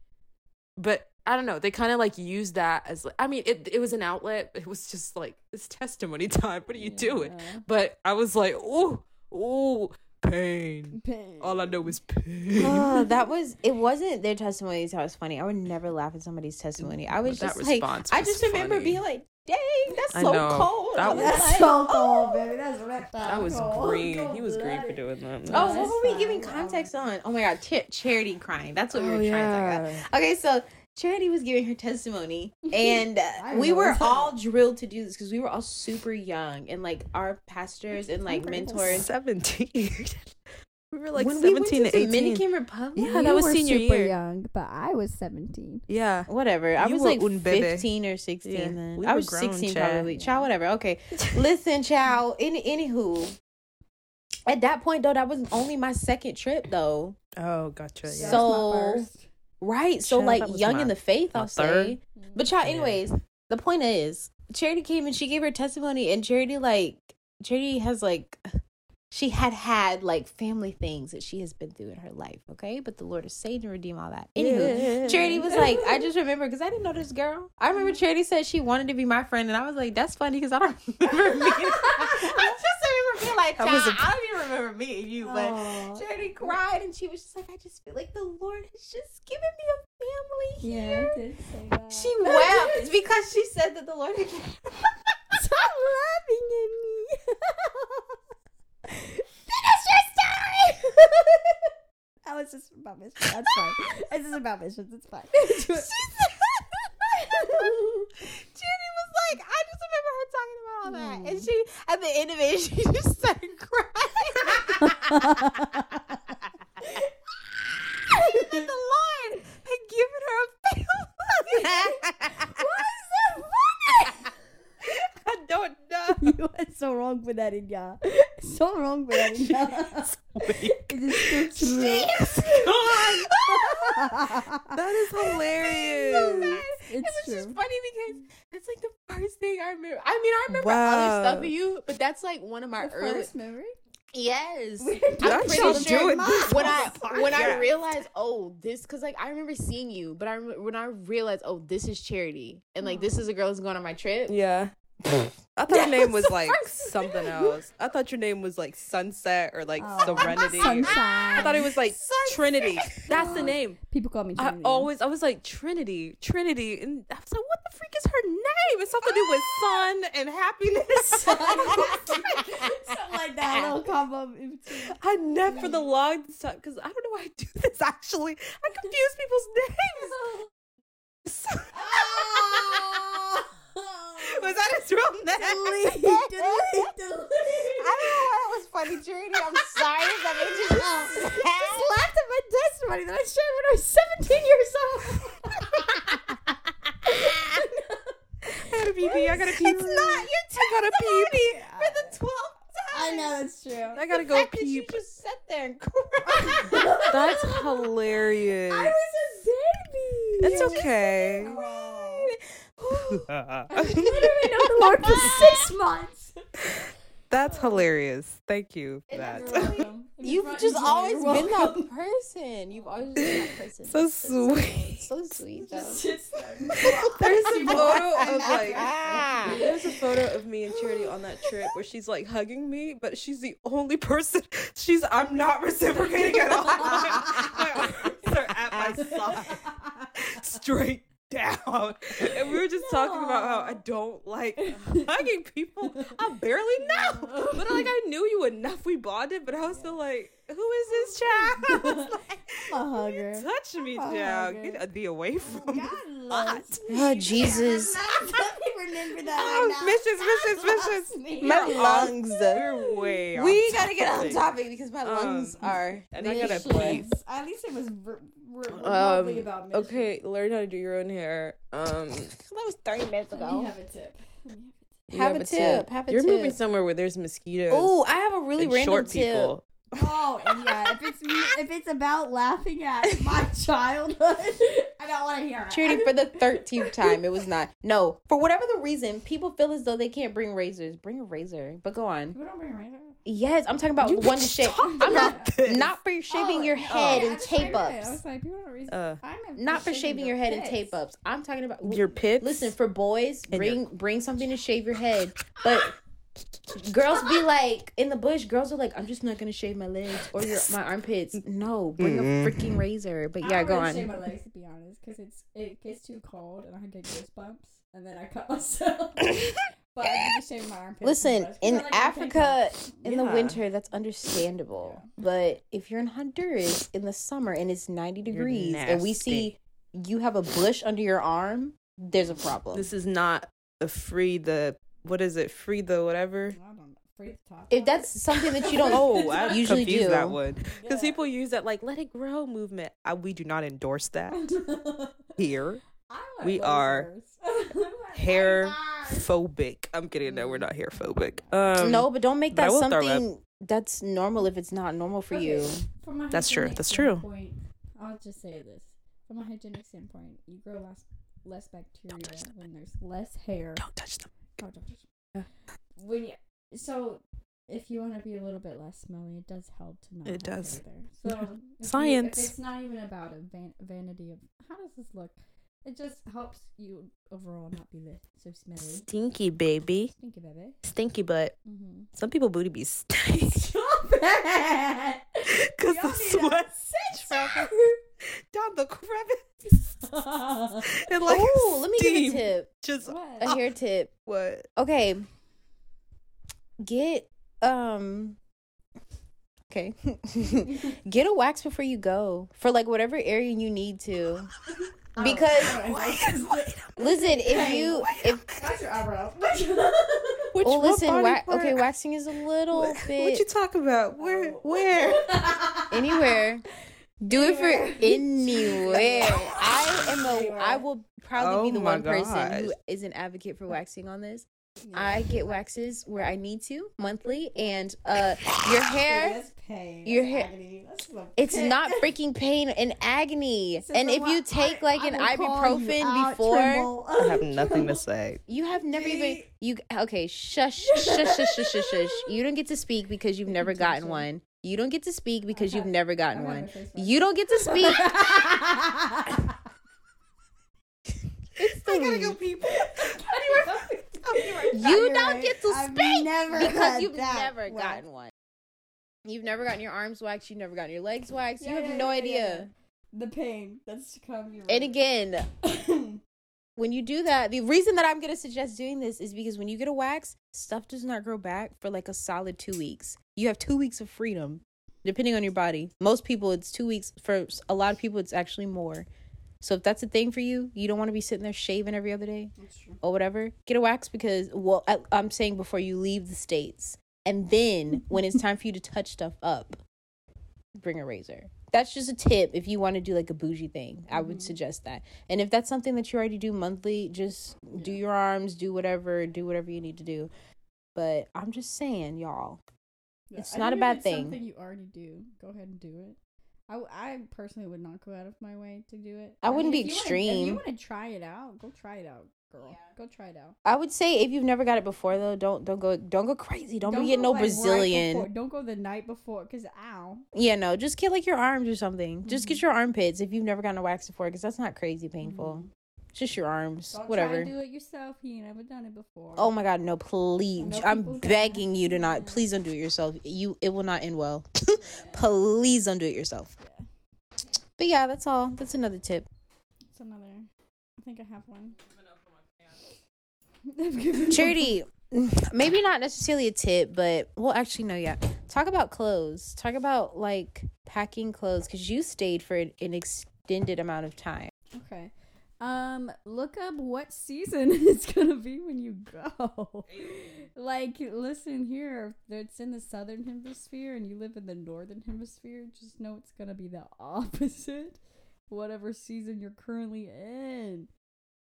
but I don't know. They kind of like used that as. I mean, it it was an outlet. It was just like it's testimony <laughs> time. What are you doing? But I was like, oh, oh, pain. Pain. All I know is pain. Oh, that was it. Wasn't their testimonies that was funny? I would never laugh at somebody's testimony. I was But just like, response I was just remember being like, "Dang, that's so cold." Oh. That was- That's like, so oh. cold, baby. That's ripped that was cold. green. He was green for doing that. Oh, what were we giving context on? Oh my god, Cha- Charity crying. That's what we Oh, were trying to talk about. Okay, so Charity was giving her testimony, <laughs> and uh, we were all drilled to do this because we were all super young, and like our pastors and like mentors. Seventeen. <laughs> we were like when we went seventeen to to. Dominican Republic, Yeah, You that was senior super year. young, but I was 17. Yeah. whatever. I You was like fifteen or sixteen Yeah, then. we I was grown, sixteen Chad. probably. Child, whatever. Okay, <laughs> listen, child. Any anywho, at that point though, that was only my second trip though. Oh, gotcha. Yeah. So- my first. Right. So Child, like young my- in the faith, I'll third. say. Mm. But child, Yeah. anyways, the point is, Charity came and she gave her testimony, and Charity like Charity has like she had had like family things that she has been through in her life. Okay, but the Lord is saved and redeem all that. Anywho, Charity was like, I just remember because I didn't know this girl. I remember Charity said she wanted to be my friend, and I was like, that's funny because I don't <laughs> remember me. <laughs> I just remember being like, was a- I don't even remember meeting you, but. Aw. Charity cried and she was just like, I just feel like the Lord has just given me a family Yeah, here? I did say that. She wept. It's because she said that the Lord had given <laughs> Stop laughing at me. Finish your story. that was just about missions. That's fine. <laughs> It's just about missions. It's fine. <laughs> Judy was like, I just remember her talking about all that. And she, at the end of it, <laughs> she just started crying. that the Lord had given her a family. Why is that funny? I don't <laughs> know. you are so wrong for that, India. <laughs> So wrong for that, India. <laughs> it is so true. That is hilarious. It's it was true. just funny because it's like the first thing I remember. I mean, I remember Wow. other stuff of you, but that's like one of my The early. first memory. Yes, I'm pretty sure when I when I realized, oh, this because like I remember seeing you, but I when I realized, oh, this is Charity, and like mm. this is a girl who's going on my trip. Yeah. <laughs> I thought your name was like first <laughs> something else. I thought your name was like Sunset or like Oh, Serenity. Sunshine. I thought it was like Sunset. Trinity. That's the name. People call me. I always I was like Trinity, Trinity, and I was like, what the freak is her name? It's something to do with <laughs> sun and happiness. something like that. A little combo in between. I never for the longest time because I don't know why I do this. Actually, I confuse people's names. Oh. Was that his real name? delete, delete, delete. I don't know why it was funny, Charity. I'm sorry if that made you Just <laughs> sad. laughed at my testimony that I shared when I was 17 years old. <laughs> <laughs> I gotta pee pee. I gotta pee. It's not your I gotta pee pee. for the twelfth time. I know that's true. I gotta The go fact that pee. you just sat there and cried. That's hilarious. I was a baby. It's okay. I literally know the Lord for <laughs> <laughs> six months. That's hilarious. Thank you for that. <laughs> You've just always center, been that person. You've always been that person. So sweet. So sweet, though. There's a photo of like there's a photo of me and Charity on that trip where she's like hugging me, but she's the only person. She's I'm not reciprocating at all. my arms are at my side, straight down. And we were just talking about how I don't like <laughs> hugging people I barely <laughs> know. But like I knew you enough. We bonded, but I was still like, who is this <laughs> child? I was like, I'm a hugger. touch me, I'm a child. hugger. Get thee away from me. God Hot. loves me. Oh, Jesus. Let me remember that Oh, right now. vicious, vicious, God vicious. loves me. My lungs. We're way off We gotta get on topic. topic because my Um, lungs are. and I gotta vicious. At least it was r- r- Um, about me. okay, learn how to do your own hair. Um, <laughs> That was 30 minutes Let me ago. have a tip. Let me you Have a tip, have a You're tip. moving somewhere where there's mosquitoes. Oh, I have a really and random short tip. people. Oh, and yeah. If it's me, if it's about laughing at my <laughs> childhood, I don't want to hear it. Trudy, for the 13th <laughs> time, it was not. No, for whatever the reason, people feel as though they can't bring razors. Bring a razor. But go on. People don't bring razor. Yes, I'm talking about You one to shave. I'm not this. not for shaving Oh, your no. head Yeah, and I tape read. I ups. was like, people don't. Uh, I'm Not for shaving your head and tape ups. I'm talking about your pits. Listen, for boys, And bring bring something to shave your head. But girls be like in the bush. Girls are like, I'm just not gonna shave my legs or your my armpits. No, bring Mm-mm. a freaking razor. But I yeah, don't go really shave on. my legs to be honest, because it's it gets too cold and I get goosebumps, and then I cut <laughs> myself. <laughs> but I do shave my armpits. Listen, and stuff, 'cause in like Africa tops. in the winter, that's understandable. But if you're in Honduras in the summer and it's 90 degrees and we see you have a bush under your arm, there's a problem. This is not a free the what is it? Free the whatever. I don't know. Free the top. if that's something that you don't <laughs> Oh, <laughs> I usually confused do. that one because Yeah. people use that like "let it grow" movement. I, we do not endorse that <laughs> here. Like we are. Hair Lasers. Phobic. I'm kidding. No, we're not hair phobic. Um, no, but don't make that will throw up. something that's normal if it's not normal for you. Okay, From a That's true, that's true. standpoint, I'll just say this: from a hygienic standpoint, you grow less less bacteria touch when there's less hair. Don't touch them. Oh, don't touch it. When you, so if you want to be a little bit less smelly, it does help to not. It have does. hair There. <laughs> So if you- Science. it's not even about a van- vanity of how does this look. It just helps you overall not be li- so smelly. Stinky baby, Stinky baby. stinky butt. Mm-hmm. Some people booty be stinky <laughs> Stop it! because Y'all the need sweat censor. <laughs> down the crevice. And like oh, let me give steam a tip. Just A hair tip. what? Okay. Get um Okay. <laughs> Get a wax before you go for like whatever area you need to. Because <laughs> listen, if you if That's your eyebrow. <laughs> <laughs> Which well listen, wa- okay, waxing is a little What, bit what you talk about? Where? Oh. Where? anywhere. Do it for anywhere. I am a. Anywhere. I will probably be Oh the my one person who is an advocate for waxing on this. I get waxes where I need to monthly, and uh, your <laughs> hair. That's pain. your hair- agony. That's the It's not <laughs> freaking pain and agony. So and for if you take I- like I an will call you ibuprofen before, I have <laughs> nothing to say. you have never even you Okay, shush, shush, shush, shush, shush, shush. You don't get to speak because you've never gotten one. You don't get to speak because you've never gotten one. my face mask. You don't get to speak. It's the I gotta weed. go, people. Oh, you don't get to speak because you've never gotten one. You've never gotten your arms waxed. You've never gotten your legs waxed. Yeah, you have yeah, no yeah, idea. The pain that's to come. And again, <coughs> when you do that, the reason that I'm gonna suggest doing this is because when you get a wax, stuff does not grow back for like a solid two weeks. You have two weeks of freedom, depending on your body. Most people, it's two weeks. For a lot of people, it's actually more. So if that's a thing for you, you don't want to be sitting there shaving every other day That's or whatever. Get a wax because, well, I, I'm saying before you leave the states, and then <laughs> when it's time for you to touch stuff up, bring a razor. That's just a tip if you want to do like a bougie thing. I would Mhm. suggest that. And if that's something that you already do monthly, just do your arms, do whatever, do whatever you need to do. But I'm just saying, y'all. Yeah, It's I not a bad it's thing. Something you already do. Go ahead and do it. I, w- I personally would not go out of my way to do it. I wouldn't mean, be if you wanna- if extreme. you want to try it out, go try it out, girl. Go try it out. I would say if you've never got it before though, don't don't go don't go crazy. Don't, be getting no like, right Brazilian. before- Don't go the night before, cause ow. Yeah, no, just get like your arms or something. Just get Mhm. your armpits if you've never gotten a wax before, because that's not crazy painful. Just your arms, Don't whatever. try to do it yourself. He ain't never done it before. Oh my god, no, please! know I'm begging you to can. not. Please don't do it yourself. You, it will not end well. <laughs> please don't do it yourself. Yeah. But yeah, that's all. That's another tip. It's another. I think I have one. <laughs> Charity, maybe not necessarily a tip, but well, actually, no, yeah. Talk about clothes. Talk about like packing clothes because you stayed for an, an extended amount of time. Okay. Um, look up what season <laughs> it's gonna be when you go. like, listen here, if it's in the southern hemisphere and you live in the northern hemisphere, just know it's gonna be the <laughs> opposite. Whatever season you're currently in.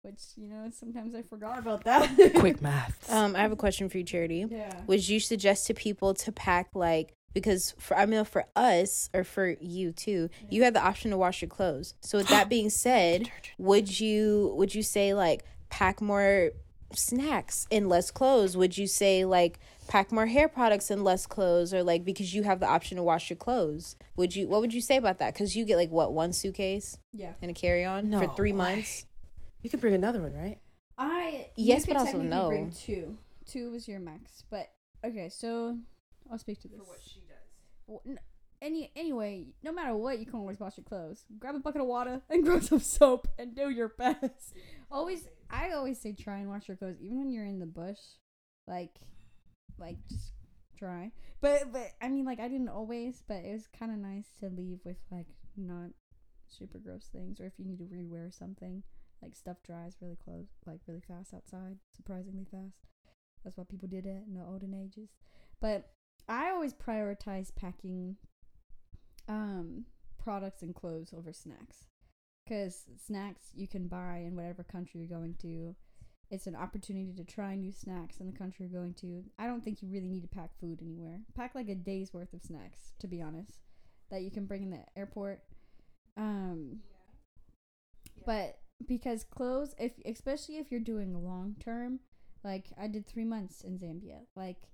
Which, you know, sometimes I forgot about that. Quick math. Um, I have a question for you, Charity. Yeah. Would you suggest to people to pack like because for I mean for us or for you too, you had the option to wash your clothes. So with that <gasps> being said, would you would you say like pack more snacks and less clothes? Would you say like pack more hair products and less clothes or like because you have the option to wash your clothes? Would you what would you say about that? Cuz you get like what one suitcase Yeah. and a carry-on No for 3 way. months? You could bring another one, right? I Yes, you could but also technically no. Bring two. Two was your max, but okay. So I'll speak to this. she does. Well, n- any anyway, no matter what, you can always wash your clothes. Grab a bucket of water and <laughs> grab some soap and do your best. Always, I always say try and wash your clothes, even when you're in the bush. Like, like just try. But but I mean, like I didn't always, but it was kind of nice to leave with like not super gross things, or if you need to rewear something, like stuff dries really close, like really fast outside, surprisingly fast. That's why people did it in the olden ages. But I always prioritize packing um products and clothes over snacks. Cuz snacks you can buy in whatever country you're going to. It's an opportunity to try new snacks in the country you're going to. I don't think you really need to pack food anywhere. Pack like a day's worth of snacks, to be honest, that you can bring in the airport. Um but because clothes if especially if you're doing long term, like I did 3 months in Zambia. Like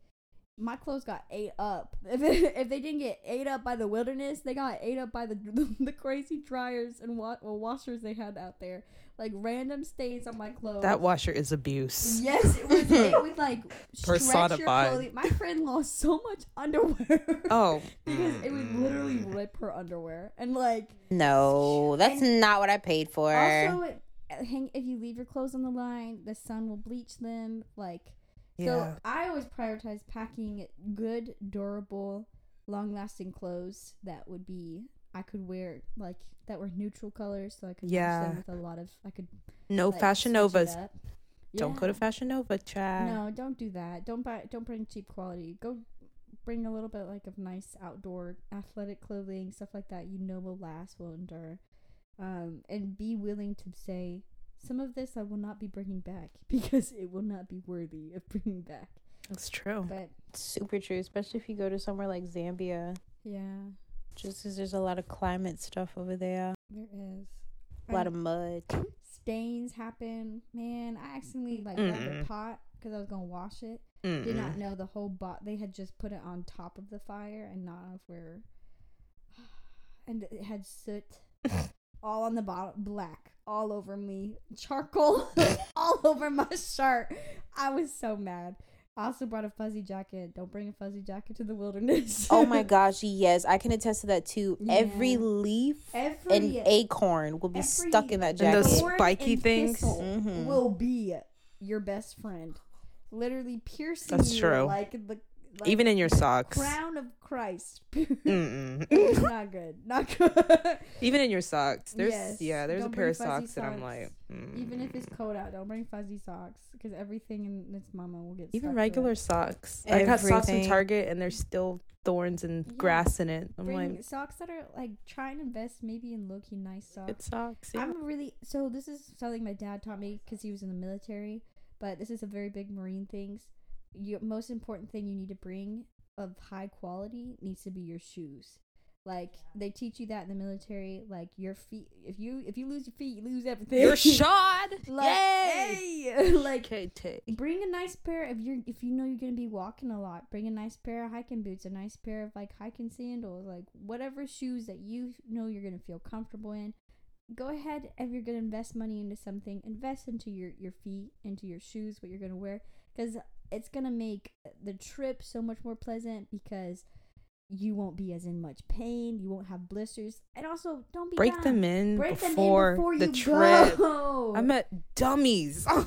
my clothes got ate up. <laughs> If it, if they didn't get ate up by the wilderness, they got ate up by the <laughs> the, the crazy dryers and wa- well, washers they had out there. Like random stains on my clothes. That washer is abuse. Yes, it was. It would like <laughs> stretch your clothing. My friend lost so much underwear. Oh, because it would literally rip her underwear and like No, that's not what I paid for. also it, hang if you leave your clothes on the line, the sun will bleach them. Like yeah. so, I always prioritize packing good, durable, long-lasting clothes that would be I could wear like that were neutral colors, so I could Yeah. them with a lot of I could no like, Fashion Novas. Don't go to Fashion Nova, Chad. No, don't do that. Don't buy. Don't bring cheap quality. Go bring a little bit like of nice outdoor athletic clothing, stuff like that. You know will last, will endure, um, and be willing to say some of this I will not be bringing back <laughs> because it will not be worthy of bringing back. That's true. But Super true, especially if you go to somewhere like Zambia, yeah, just because there's a lot of climate stuff over there, there is a lot And of mud. stains happen. Man, I accidentally like grabbed a Mm-mm. pot because I was gonna wash it. Mm-mm. did not know the whole bot they had just put it on top of the fire and not of where <sighs> and it had soot <laughs> all on the bottom black all over me charcoal <laughs> all over my shirt i was so mad i also brought a fuzzy jacket don't bring a fuzzy jacket to the wilderness Oh my <laughs> gosh, yes, I can attest to that too. Every leaf every and acorn will be every- stuck in that And jacket. those spiky and things. thistle Mhm. will be your best friend literally piercing That's you true. like the like Even in your socks. crown of christ <laughs> not good. Not good. <laughs> Even in your socks. There's Yes. yeah, there's Don't a pair of fuzzy socks that I'm like mm. Even if it's cold out, don't bring fuzzy socks because everything in its mama will get. even regular it. socks. I got socks from Target and there's still thorns and Yeah. grass in it. I'm Bring like socks that are like try and invest maybe in low key nice socks. good socks. Yeah. I'm really so. This is something my dad taught me because he was in the military. But this is a very big marine things. You most important thing you need to bring of high quality needs to be your shoes. Like they teach you that in the military. Like your feet, if you if you lose your feet, you lose everything. You're <laughs> shod. like, Yay. hey! <laughs> like KT. bring a nice pair if you're if you know you're gonna be walking a lot bring a nice pair of hiking boots a nice pair of like hiking sandals like whatever shoes that you know you're gonna feel comfortable in go ahead if you're gonna invest money into something invest into your your feet into your shoes what you're gonna wear because it's gonna make the trip so much more pleasant because you won't be as in much pain you won't have blisters and also don't be Break them in break before, them in before the you trip. go. I met dummies. <laughs>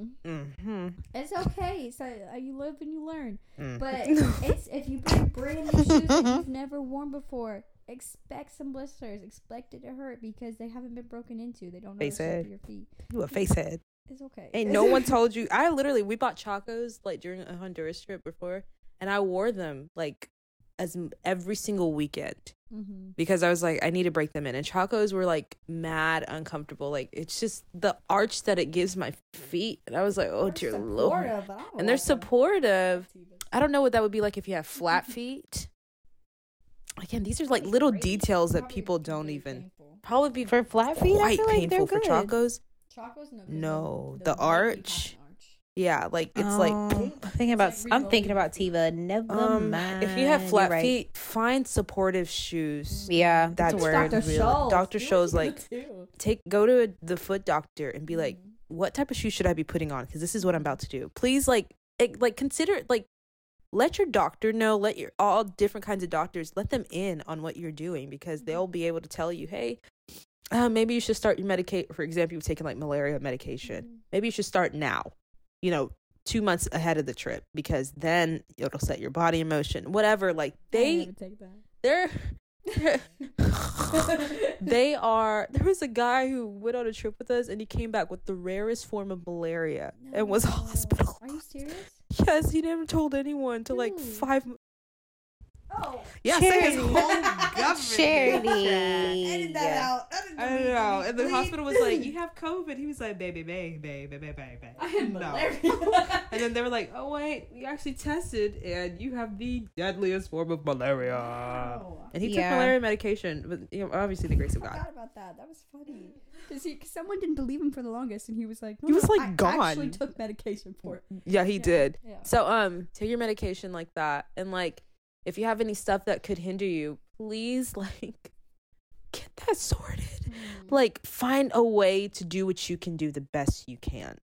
Mm. mm-hmm. It's okay. So uh, you live and you learn. Mm. But <laughs> it's if you bring brand new shoes that you've never worn before, expect some blisters. Expect it to hurt because they haven't been broken into. They don't know Face of your feet. you a face head. It's okay. Ain't no one told you. I literally we bought chacos like during a Honduras trip before, and I wore them like as every single weekend mm-hmm. because I was like I need to break them in, and chacos were like mad uncomfortable. Like it's just the arch that it gives my feet, and I was like, oh dear lord. And they're supportive. I don't know what that would be like if you have flat feet. Again, these are like little details that people don't even probably be For flat feet, I feel like they're painful for good. chacos. Chacos, no. 'cause No, they'll- the they'll make you arch. arch. Yeah, like it's like Um, I'm thinking about. Like I'm thinking about. Teva. Never Um, mind. if you have flat right. feet, find supportive shoes. yeah, that's That's a word. Dr. really- Scholl's. Dr. Do Scholl's, <laughs> like. Take go to the foot doctor and be like, Mhm. what type of shoes should I be putting on? Because this is what I'm about to do. Please, like, it, like consider like, let your doctor know. Let your all different kinds of doctors let them in on what you're doing because they'll be able to tell you, hey, uh, maybe you should start your medicate. For example, you've taken like malaria medication. Mhm. Maybe you should start now. You know. Two months ahead of the trip because then it'll set your body in motion. Whatever, like they take that. they're <laughs> <laughs> they are there was a guy who went on a trip with us and he came back with the rarest form of malaria and was No. hospitalized Are you serious? <laughs> yes he never told anyone till like five Oh, yeah say his Charity. whole <laughs> government Charity. edit that out. Edit I the no. And the Please. hospital was like, "You <laughs> have COVID." He was like, "Baby, baby, baby, baby, baby." I had No. malaria. <laughs> And then they were like, "Oh wait, we actually tested, and you have the deadliest form of malaria." Wow. And he Yeah. took malaria medication, but you know, obviously the grace of I God. forgot about that. That was funny. Because someone didn't believe him for the longest, and he was like, no, He was, no, like, I actually took medication for it. Yeah, he Yeah, did. Yeah. So um take your medication like that and like if you have any stuff that could hinder you, please <laughs> like get that sorted. Mm. Like find a way to do what you can do the best you can.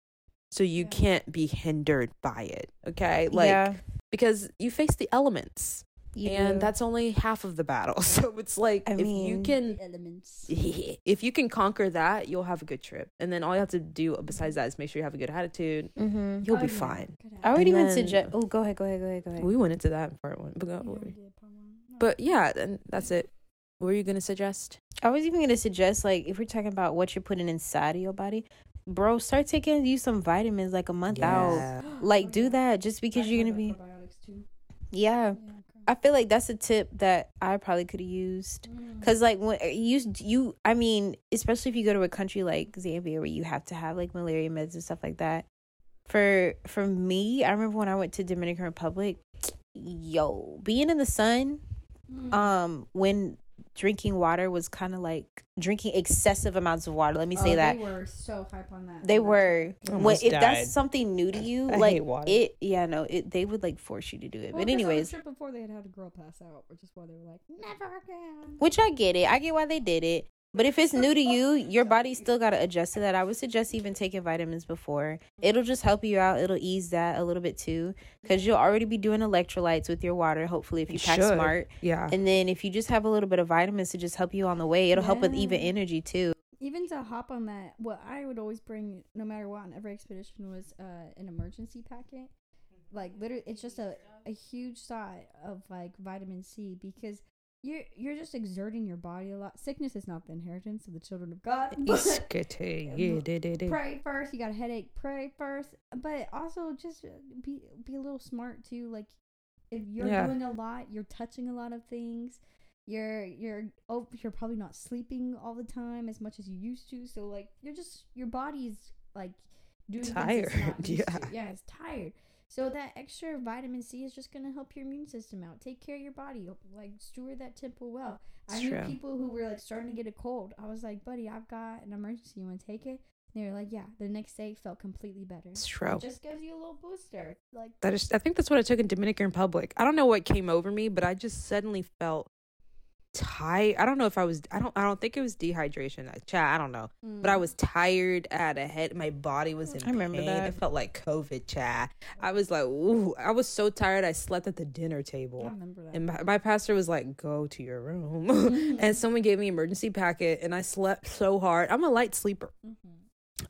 So you Yeah. can't be hindered by it. Okay? Like yeah, because you face the elements you and do. that's only half of the battle. <laughs> So it's like I if you can elements. <laughs> if you can conquer that, you'll have a good trip. And then all you have to do besides that is make sure you have a good attitude. Mm-hmm. You'll Oh, be yeah. fine. I would And even then- suggest. Oh, go ahead, go ahead, go ahead, go ahead. We went into that in part one, but go Yeah, we over. did part one. No. But yeah, and that's it. What were you gonna suggest? I was even gonna suggest like if we're talking about what you're putting inside of your body, bro, start taking you some vitamins like a month out. Like <gasps> Oh, do that just because you're gonna be. too. Yeah, Yeah, okay. I feel like that's a tip that I probably could have used. Mm. Cause like when you you, I mean, especially if you go to a country like Zambia where you have to have like malaria meds and stuff like that. For for me, I remember when I went to Dominican Republic, yo, being in the sun, Mm. um, when drinking water was kind of like drinking excessive amounts of water. Let me say Oh, that They were so hype on that. they were. When, if died. that's something new to <laughs> you, I like it, yeah, no, it they would like force you to do it. Well, but 'cause on the anyways, trip before they had had a girl pass out, which is why they were like, never again. Which I get it. I get why they did it. But if it's new to you, your body still got to adjust to that. I would suggest even taking vitamins before. It'll just help you out. It'll ease that a little bit too. Because you'll already be doing electrolytes with your water, hopefully, if you pack Should. smart. Yeah. And then if you just have a little bit of vitamins to just help you on the way, it'll help with even energy too. Even to hop on that, what I would always bring, no matter what, on every expedition was uh, an Emergen-C packet. Like literally, it's just a, a huge side of like vitamin C because you're you're just exerting your body a lot. Sickness is not the inheritance of the children of God. <laughs> <laughs> pray first. You got a headache. Pray first, but also just uh, be be a little smart too. Like if you're Yeah. doing a lot, you're touching a lot of things. You're you're oh you're probably not sleeping all the time as much as you used to. So like you're just your body's like doing Tired, <laughs> yeah. to. yeah, it's tired. So that extra vitamin C is just gonna help your immune system out. Take care of your body. Like steward that temple well. I It's knew true. people who were like starting to get a cold. I was like, buddy, I've got an Emergen-C. You want to take it? And they were like, yeah. The next day felt completely better. It's It true. just gives you a little booster. Like That is, I think that's what I took in Dominican Republic. I don't know what came over me, but I just suddenly felt tired. I don't know if I was. I don't. I don't think it was dehydration. I, chat. I don't know. But I was tired. I had a head. My body was in I remember pain. that. It felt like COVID. Chat. I was like, ooh. I was so tired. I slept at the dinner table. I remember that. And my, my pastor was like, "Go to your room," <laughs> and someone gave me Emergen-C packet, and I slept so hard. I'm a light sleeper. Mhm.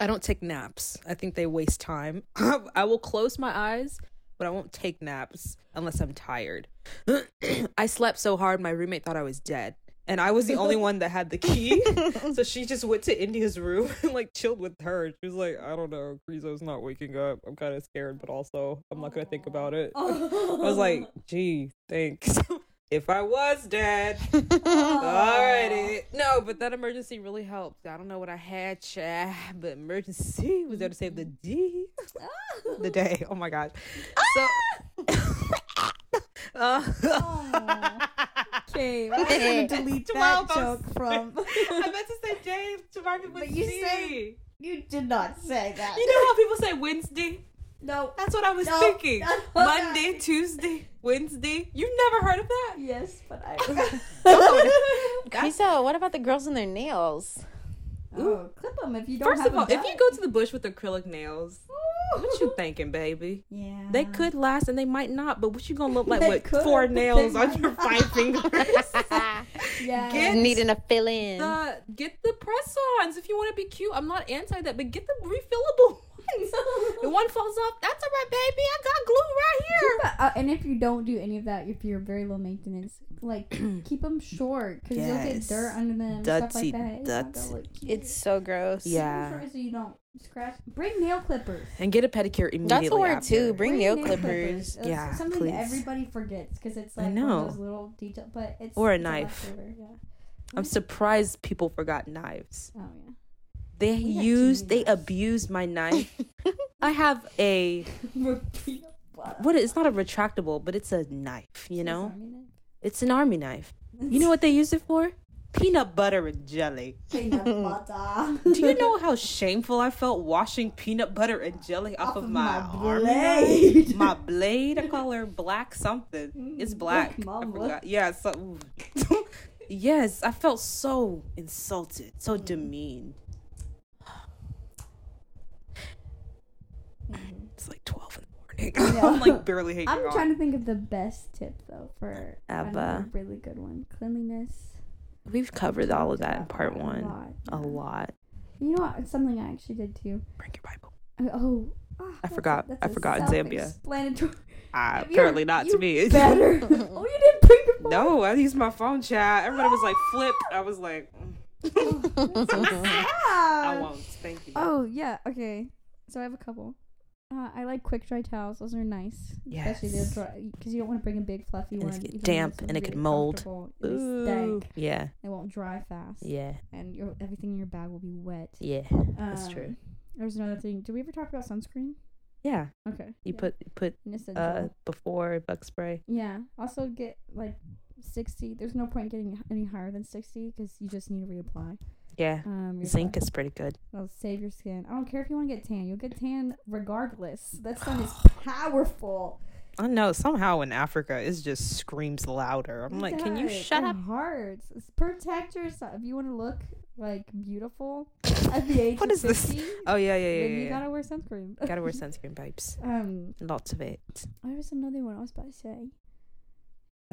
I don't take naps. I think they waste time. <laughs> I will close my eyes, but I won't take naps unless I'm tired. <clears throat> I slept so hard, my roommate thought I was dead. And I was the only one that had the key. <laughs> so she just went to India's room <laughs> and like chilled with her. She was like, I don't know, Grizo's not waking up. I'm kind of scared, but also I'm not going to think about it. <laughs> I was like, gee, thanks. if I was dead, Alrighty. No, but that Emergen-C really helped. I don't know what I had, chat, but Emergen-C was there to save the D. the day. Oh my gosh. Ah! So. Uh, <laughs> Okay, we're gonna delete that joke from. <laughs> I meant to say James to mark it with But you D. said- you did not say that. You know how people say Wednesday? no. That's what I was No, thinking. no, Monday, no. Tuesday, Wednesday. You've never heard of that? Yes, but I. <laughs> Crisa, what about the girls and their nails? oh, clip them if you don't First have of all, if you go to the bush with acrylic nails, what you thinking, baby? Yeah. they could last and they might not, but what you gonna look like They with could, four nails on your five fingers? <laughs> Yeah. Get- Needing a fill in. the, get the press-ons if you want to be cute. I'm not anti that, but get the refillable ones. <laughs> The one falls off. That's all right, baby. I got glue right here. A- uh, and if you don't do any of that, if you're very low maintenance, like <clears throat> keep them short because you'll get dirt under them, stuff Dirty, like that. It's not look cute. It's so gross. Yeah. so you don't scratch. Bring nail clippers. And get a pedicure immediately. That's the word after. too. Bring nail clippers. That's Yeah, something please. everybody forgets because it's I like one know. of those little details. But it's Or a it's knife. lifesaver, yeah. I'm surprised people forgot knives. Oh yeah. They We used, they knives. abused my knife. <laughs> I have a what? It's not a retractable, but it's a knife. You know, it's an army knife. You <laughs> know what they use it for? Peanut butter and jelly. Peanut <laughs> butter. Do you know how shameful I felt washing peanut butter and jelly off, of, my, army blade. knife? My <laughs> blade. I call her black something. It's Mm, black. Black I Mama. Yeah. So. <laughs> yes, I felt so insulted, so demeaned. It's like twelve in the morning. Yeah. I'm like barely hanging I'm on. trying to think of the best tip though for finding a really good one. Cleanliness. We've covered all of that in part a one. lot, A lot. You know what? It's something I actually did too. Bring your Bible. Uh, Oh. ah, I forgot. that's I a forgot in Zambia. You're- apparently not you to me. Better. <laughs> oh, you didn't bring your phone. No, I used my phone chat. Everybody was like, flip. I was like, <laughs> mm, <laughs> I won't. Thank you. Oh yeah. Okay. So I have a couple. Uh, I like quick dry towels. Those are nice, especially Yes. dry because you don't want to bring a big fluffy And one. it's get damp and it could mold. Ooh. Yeah, It won't dry fast. yeah, And your everything in your bag will be wet. yeah. That's true. Um, There's another thing. Did we ever talk about sunscreen? Yeah, Okay. you yeah. put put And it's a uh before bug spray. Yeah. Also get like sixty. There's no point getting any higher than sixty because you just need to reapply. Yeah, Um, zinc is pretty good. It'll save your skin. I don't care if you want to get tan. You'll get tan regardless. That sun is <sighs> powerful. I know somehow in Africa it just screams louder. I'm It like, can you shut It up? It's protect yourself. If you want to look like beautiful <laughs> at the age What of is this? Oh yeah, yeah, yeah, then yeah. you yeah. gotta wear sunscreen. Gotta wear <laughs> sunscreen, babes. Um, Lots of it. there was another one I was about to say.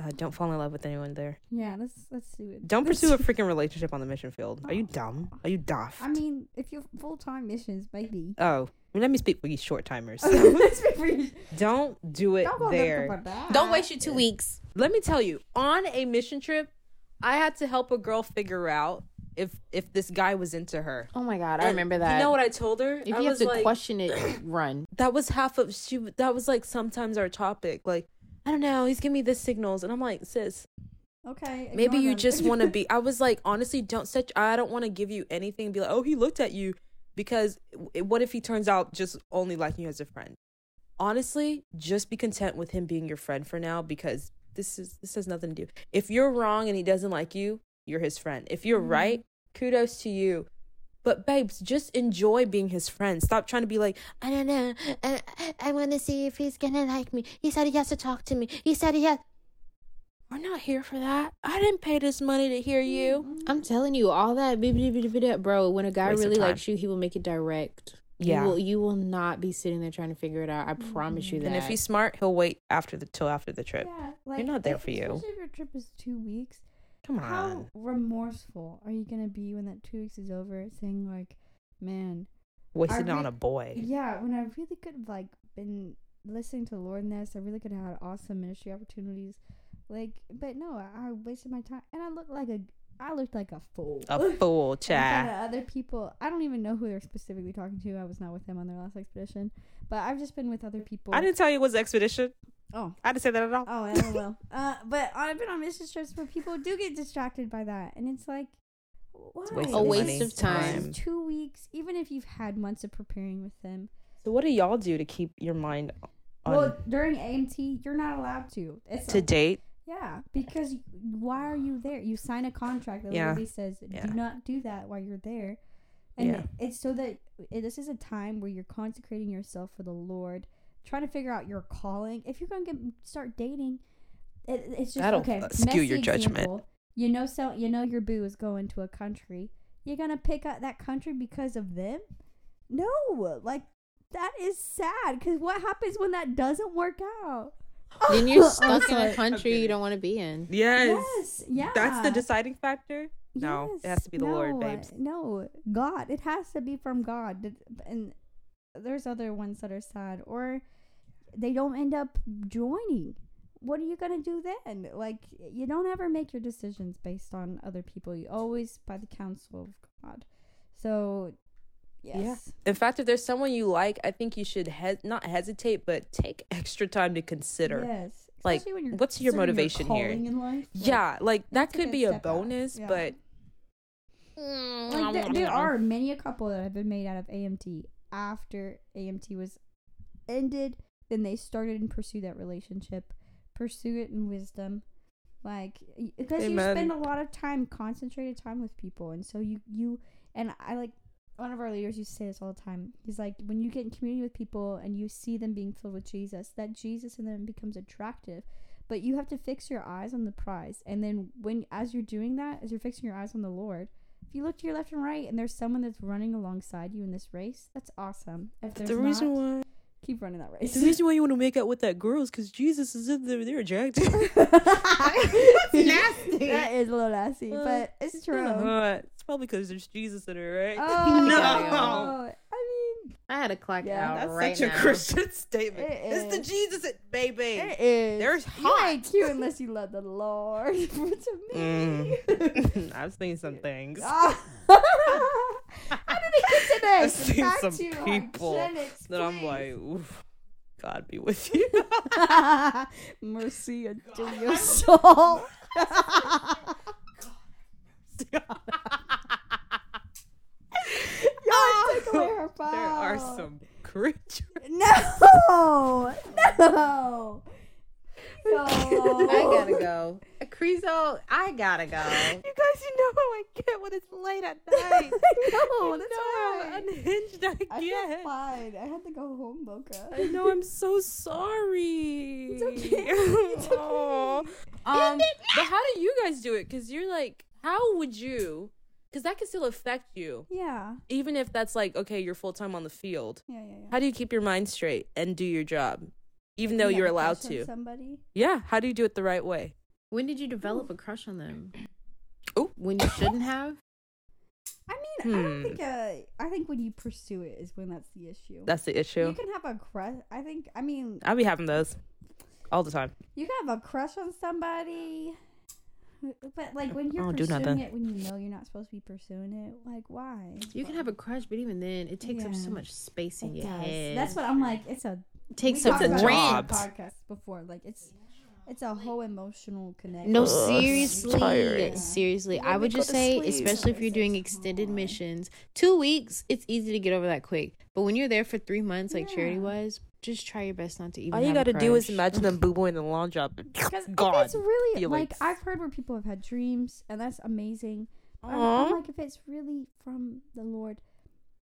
Uh, don't fall in love with anyone there. Yeah, let's let's do it. Don't Let's pursue a freaking relationship on the mission field. Are you dumb? Are you daft? I mean, if you're full time missions, maybe. oh, let me speak for you short timers. Let's <laughs> be free. don't do it Don't there. there. Don't waste your two weeks. Let me tell you, on a mission trip, I had to help a girl figure out if if this guy was into her. Oh my god, I And remember that. You know what I told her? if I you have to like, question it, <coughs> run. that was half of she. That was like sometimes our topic. Like I don't know, he's giving me the signals, and I'm like, sis, Okay. maybe you them. just <laughs> want to be. I was like, honestly, don't set. I don't want to give you anything. And be like, oh, he looked at you, because what if he turns out just only liking you as a friend? Honestly, just be content with him being your friend for now, because this is this has nothing to do. If you're wrong and he doesn't like you, you're his friend. If you're Mhm. right, kudos to you. But babes, just enjoy being his friend. Stop trying to be like, I don't know. I, I want to see if he's gonna like me. He said he has to talk to me. He said he has. We're not here for that. I didn't pay this money to hear you. Mm-hmm. I'm telling you, all that, bro. When a guy Waste really likes you, he will make it direct. Yeah. you will, you will not be sitting there trying to figure it out. I mm-hmm. promise you that. And if he's smart, he'll wait after the till after the trip. Yeah, like, not there if- for you. Especially if your trip is two weeks. Come on. How remorseful are you gonna be when that two weeks is over, saying like, "Man, Wasted on re- a boy. yeah, when I really could have like been listening to the Lord in this, I really could have had awesome ministry opportunities." Like, but no, I, I wasted my time, and I looked like a, I looked like a fool. A <laughs> fool, chat. other people, I don't even know who they're specifically talking to. I was not with them on their last expedition, but I've just been with other people. I didn't tell you it was expedition. Oh, I didn't say that at all. Oh, I will. uh, but I've been on mission trips where people do get distracted by that, and it's like, why? a waste of waste of time. this Two weeks, even if you've had months of preparing with them. So what do y'all do to keep your mind on well, during AMT, you're not allowed to. It's to like- date? yeah, because why are you there? You sign a contract that Yeah. literally says Yeah. do not do that while you're there, and Yeah. it's so that it, this is a time where you're consecrating yourself for the Lord, trying to figure out your calling. If you're gonna get start dating, it, it's just That'll, okay. uh, skew your judgment. example. You know, so you know your boo is going to a country. You're gonna pick up that country because of them? No, like that is sad. Because what happens when that doesn't work out? <laughs> then you're <laughs> stuck in a country you don't want to be in. Yes. Yes, yeah. That's the deciding factor. No, it has to be the Lord, no, babes. No, God. It has to be from God. And there's other ones that are sad, or they don't end up joining. What are you gonna do then? Like, you don't ever make your decisions based on other people. You always by the counsel of God. So, yes. Yeah. In fact, if there's someone you like, I think you should he- not hesitate, but take <laughs> extra time to consider. Yes. Like, when you're what's your motivation here? life. Like, Yeah, like that could be a bonus, Yeah. but Like there, there are many a couple that have been made out of AMT after AMT was ended. Then they started and pursue that relationship, pursue it in wisdom, like because you spend a lot of time, concentrated time with people, and so you you and I like one of our leaders used to say this all the time. He's like, when you get in community with people and you see them being filled with Jesus, that Jesus in them becomes attractive. But you have to fix your eyes on the prize. And then when as you're doing that, as you're fixing your eyes on the Lord, if you look to your left and right and there's someone that's running alongside you in this race, that's awesome. If there's the reason not, why keep running that race. the reason why you want to make out with that girl is because Jesus is in there. They're <laughs> <laughs> attractive. nasty. That is a little nasty, Uh, but it's true. Uh, it's probably because there's Jesus in her, right? Oh <laughs> No. I had to clock Yeah, out That's right such now. a Christian <laughs> statement. It it's the. Jesus, it, baby. it is. There's You ain't cute unless you love the Lord. <laughs> to me. <laughs> Mm. I've seen some things. Ah. How did it get to this? I've seen Back some to people hygienics, that I'm like, oof, God be with you. Mercy unto your soul. Y'all take away her phone. there are some creatures. No, <laughs> no. No. I gotta go. Creaso, I gotta go. You guys, you know how I get when it's late at <laughs> night. no, you that's know how unhinged I I feel get. fine. I had to go home, Boca. I know. I'm so sorry. It's okay. <laughs> It's okay. Aw. Um, but how do you guys do it? Because you're like, how would you? Because that can still affect you, Yeah. even if that's like, okay, you're full time on the field. Yeah, yeah, yeah. How do you keep your mind straight and do your job, even though You you're allowed to? Somebody. Yeah. How do you do it the right way? When did you develop a crush on them? Oh, When you shouldn't have? I mean, I don't Hmm. think. Uh, I think when you pursue it is when that's the issue. That's the issue. you can have a crush. I think. I mean, I'll be having those all the time. you can have a crush on somebody, but like when you're I don't do pursuing nothing. it, when you know you're not supposed to be pursuing it, like why? You can have a crush, but even then, it takes up so much space in It your does. head. That's what I'm like. It's a it takes we up talked about it job. podcast before. Like it's it's a whole emotional connection. No, seriously, tiring. seriously. Let I would just say, sleep. especially if you're doing extended missions, two weeks, it's easy to get over that quick. But when you're there for three months, like Charity Yeah. was, just try your best not to even. All you have gotta do is imagine them <laughs> boo booing the lawn job. <laughs> Because God. it's really feelings. like I've heard where people have had dreams, and that's amazing. I'm, I'm like, if it's really from the Lord,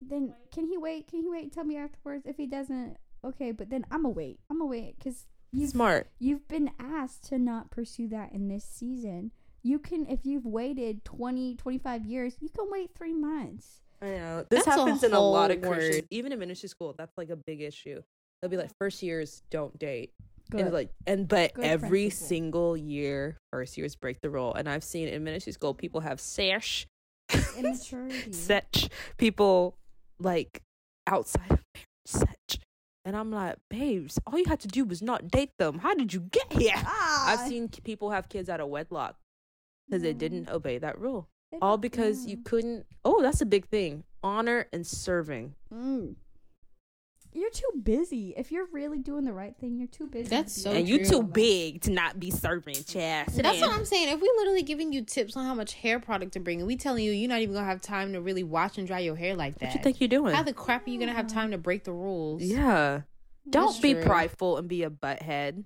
then can he wait? Can he wait? Tell me afterwards. If he doesn't, okay. But then I'm gonna wait. I'm gonna wait because you've Smart. you've been asked to not pursue that in this season. You can, if you've waited 20, 25 years, you can wait three months. I know. This That's a happens in a lot of whole Christians. word. Even in ministry school, that's like a big issue. They'll be like, first years don't date. Good. And like and but Good every principle. single year first years break the rule. And I've seen in ministry school people have sesh such <laughs> people like outside of marriage such. And I'm like, babes, all you had to do was not date them. How did you get here? Ah, I've seen people have kids out of wedlock because they didn't obey that rule. All because you couldn't. Oh, that's a big thing. Honor and serving. Mm. You're too busy. If you're really doing the right thing, you're too busy. That's be so and you true. too big to not be serving, Chad. Sit That's what I'm saying. If we're literally giving you tips on how much hair product to bring, and we telling you you're not even gonna have time to really wash and dry your hair like that, What you think you're doing? how the crap are you gonna have time to break the rules? yeah. Don't be true. prideful and be a butthead.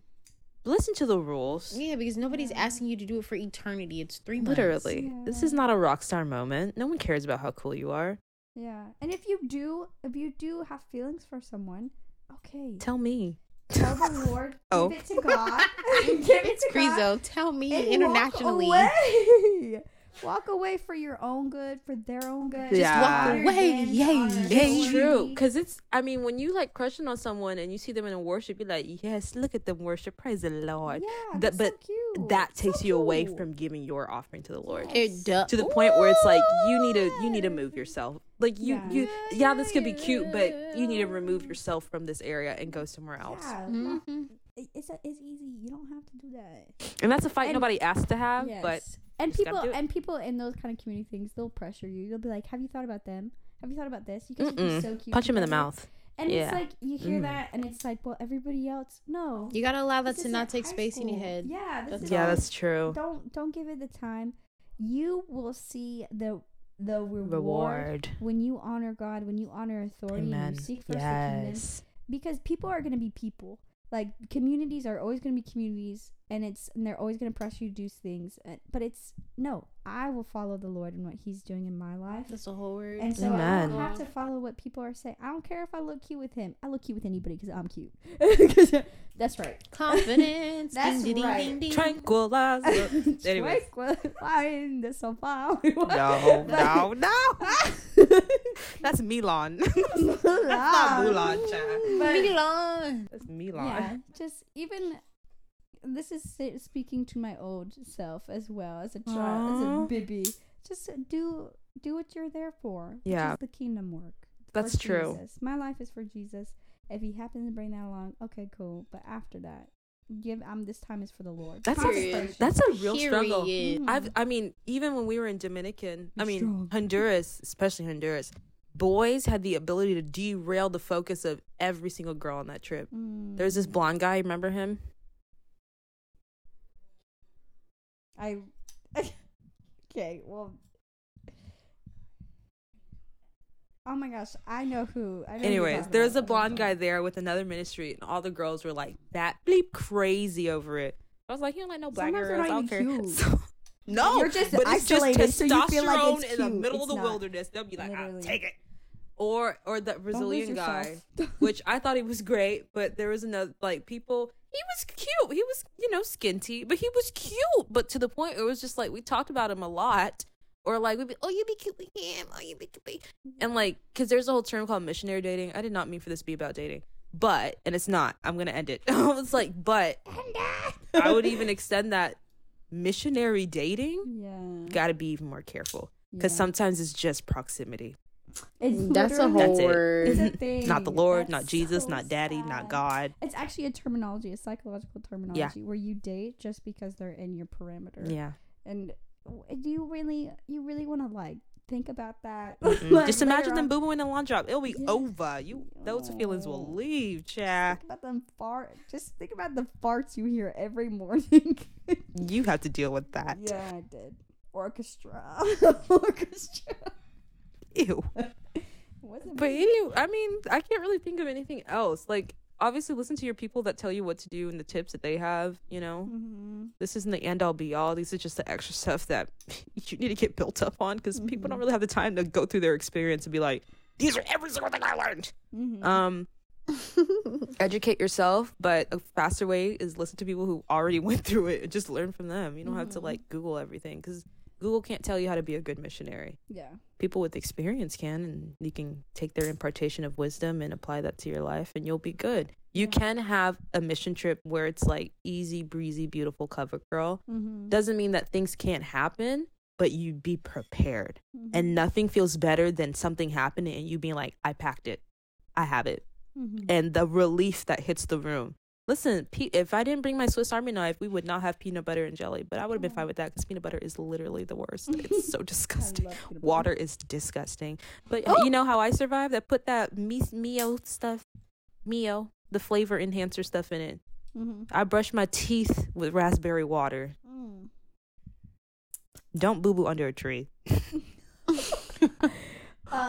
Listen to the rules. Yeah, because nobody's asking you to do it for eternity. It's three months. Literally. This is not a rock star moment. No one cares about how cool you are. Yeah, and if you do, if you do have feelings for someone, okay, Tell me. tell the <laughs> Lord, Oh. give it to God, <laughs> give it to God, Grizo, tell me internationally. <laughs> Walk away. for your own good, for their own good. Just Yeah. walk away. them, Yay, yay. It's true. Because it's, I mean, when you like crushing on someone and you see them in a worship, you're like, yes, look at them worship. Praise the Lord. Yeah, That- but so cute. That So takes you away cute. from giving your offering to the Lord. It does. To the point where it's like you need to you need to move yourself. Like you Yeah. you yeah, this could be cute, but you need to remove yourself from this area and go somewhere else. Yeah, Mhm. it- it's it's easy. You don't have to do that. And that's a fight And- nobody asked to have, but Yes. And just people and people in those kind of community things, they'll pressure you. They'll be like, "Have you thought about them? Have you thought about this? You guys would be so cute." punch him in the mouth. And Yeah. it's like you hear Mm. that, and it's like, well, everybody else, no. You gotta allow that to not take high space in your head. Yeah, this That's is Yeah, all. that's true. don't don't give it the time. You will see the the reward, Reward. when you honor God, when you honor authority, and you seek first the kingdom. Because people are going to be people. Like communities are always going to be communities, and it's and they're always going to press you to do things. uh, But it's no, I will follow the Lord and what He's doing in my life. That's the whole word. And so I Amen. don't have to follow what people are saying. I don't care if I look cute with him. I look cute with anybody because I'm cute. <laughs> that's right. Confidence. <laughs> That's ding, ding, right. ding, ding. Tranquilizer. <laughs> Anyways. Why the sofa? No, no, no. That's Milan. That's not Mulan, child. Milan. That's Milan. Yeah, just even this is speaking to my old self as well as a child, as a baby. Just do do what you're there for. which Yeah. is the kingdom work. That's for true. Jesus. My life is for Jesus. If he happens to bring that along, okay, cool. But after that, give um this time is for the Lord. That's a, that's a real struggle. Period. Mhm. I've, I mean, even when we were in Dominican, I You're mean, strong. Honduras, especially Honduras, boys had the ability to derail the focus of every single girl on that trip. Mm. There's this blonde guy, remember him? I. <laughs> okay, well. Oh my gosh, I know who. I know Anyways, talking there's a blonde guy there with another ministry, and all the girls were like that bleep crazy over it. I was like, you don't like no black Sometimes girls. I don't care. <laughs> So- no, You're just but it's just isolated, so you feel like testosterone it's in the middle It's of the not. wilderness. They'll be like, ah, I'll take it. <laughs> Or or the Brazilian guy, which I thought he was great, but there was another like people. He was cute. He was you know skinty, but he was cute. But to the point, it was just like we talked about him a lot. Or like we'd be, oh, you'd be cute with him, oh, you be cute, with-" and like, cause there's a whole term called missionary dating. I did not mean for this to be about dating, but and it's not. I'm gonna end it. <laughs> I was like, but I would even <laughs> extend that missionary dating. Yeah. Got to be even more careful because yeah. sometimes it's just proximity. It's That's a whole That's it. word. It's a <laughs> thing. Not the Lord, not Jesus, so not Daddy, not. God. It's actually a terminology, a psychological terminology, where you date just because they're in your perimeter. Yeah. And do you really, you really want to like think about that? <laughs> Like, just imagine later them on. boo booing in the laundry job. It'll be Yeah. over. You those feelings will Oh. leave, cha. Think about them fart. Just think about the farts you hear every morning. <laughs> You have to deal with that. yeah, I did. Orchestra. Orchestra. <laughs> Ew. But anyway, I mean, I can't really think of anything else. Like, obviously, listen to your people that tell you what to do and the tips that they have. You know, Mhm. this isn't the end all be all. These are just the extra stuff that <laughs> you need to get built up on because people don't Mhm. really have the time to go through their experience and be like, these are every single thing I learned. Mhm. Um, <laughs> educate yourself, but a faster way is listen to people who already went through it and just learn from them. You don't have to Mhm. like Google everything because Google can't tell you how to be a good missionary. yeah. People with experience can, and you can take their impartation of wisdom and apply that to your life, and you'll be good. You Yeah. can have a mission trip where it's like easy breezy, beautiful cover girl. Mm-hmm. Doesn't mean that things can't happen, but you'd be prepared. Mm-hmm. And nothing feels better than something happening and you being like, I packed it, I have it Mhm. and the relief that hits the room. Listen, if I didn't bring my Swiss Army knife, we would not have peanut butter and jelly. But I would have been fine with that because peanut butter is literally the worst. <laughs> It's so disgusting. love peanut butter. Water is disgusting. But Oh! you know how I survived? I put that mi- Mio stuff, Mio, the flavor enhancer stuff in it. Mhm. I brush my teeth with raspberry water. Mm. Don't boo boo under a tree. <laughs> <laughs> Um,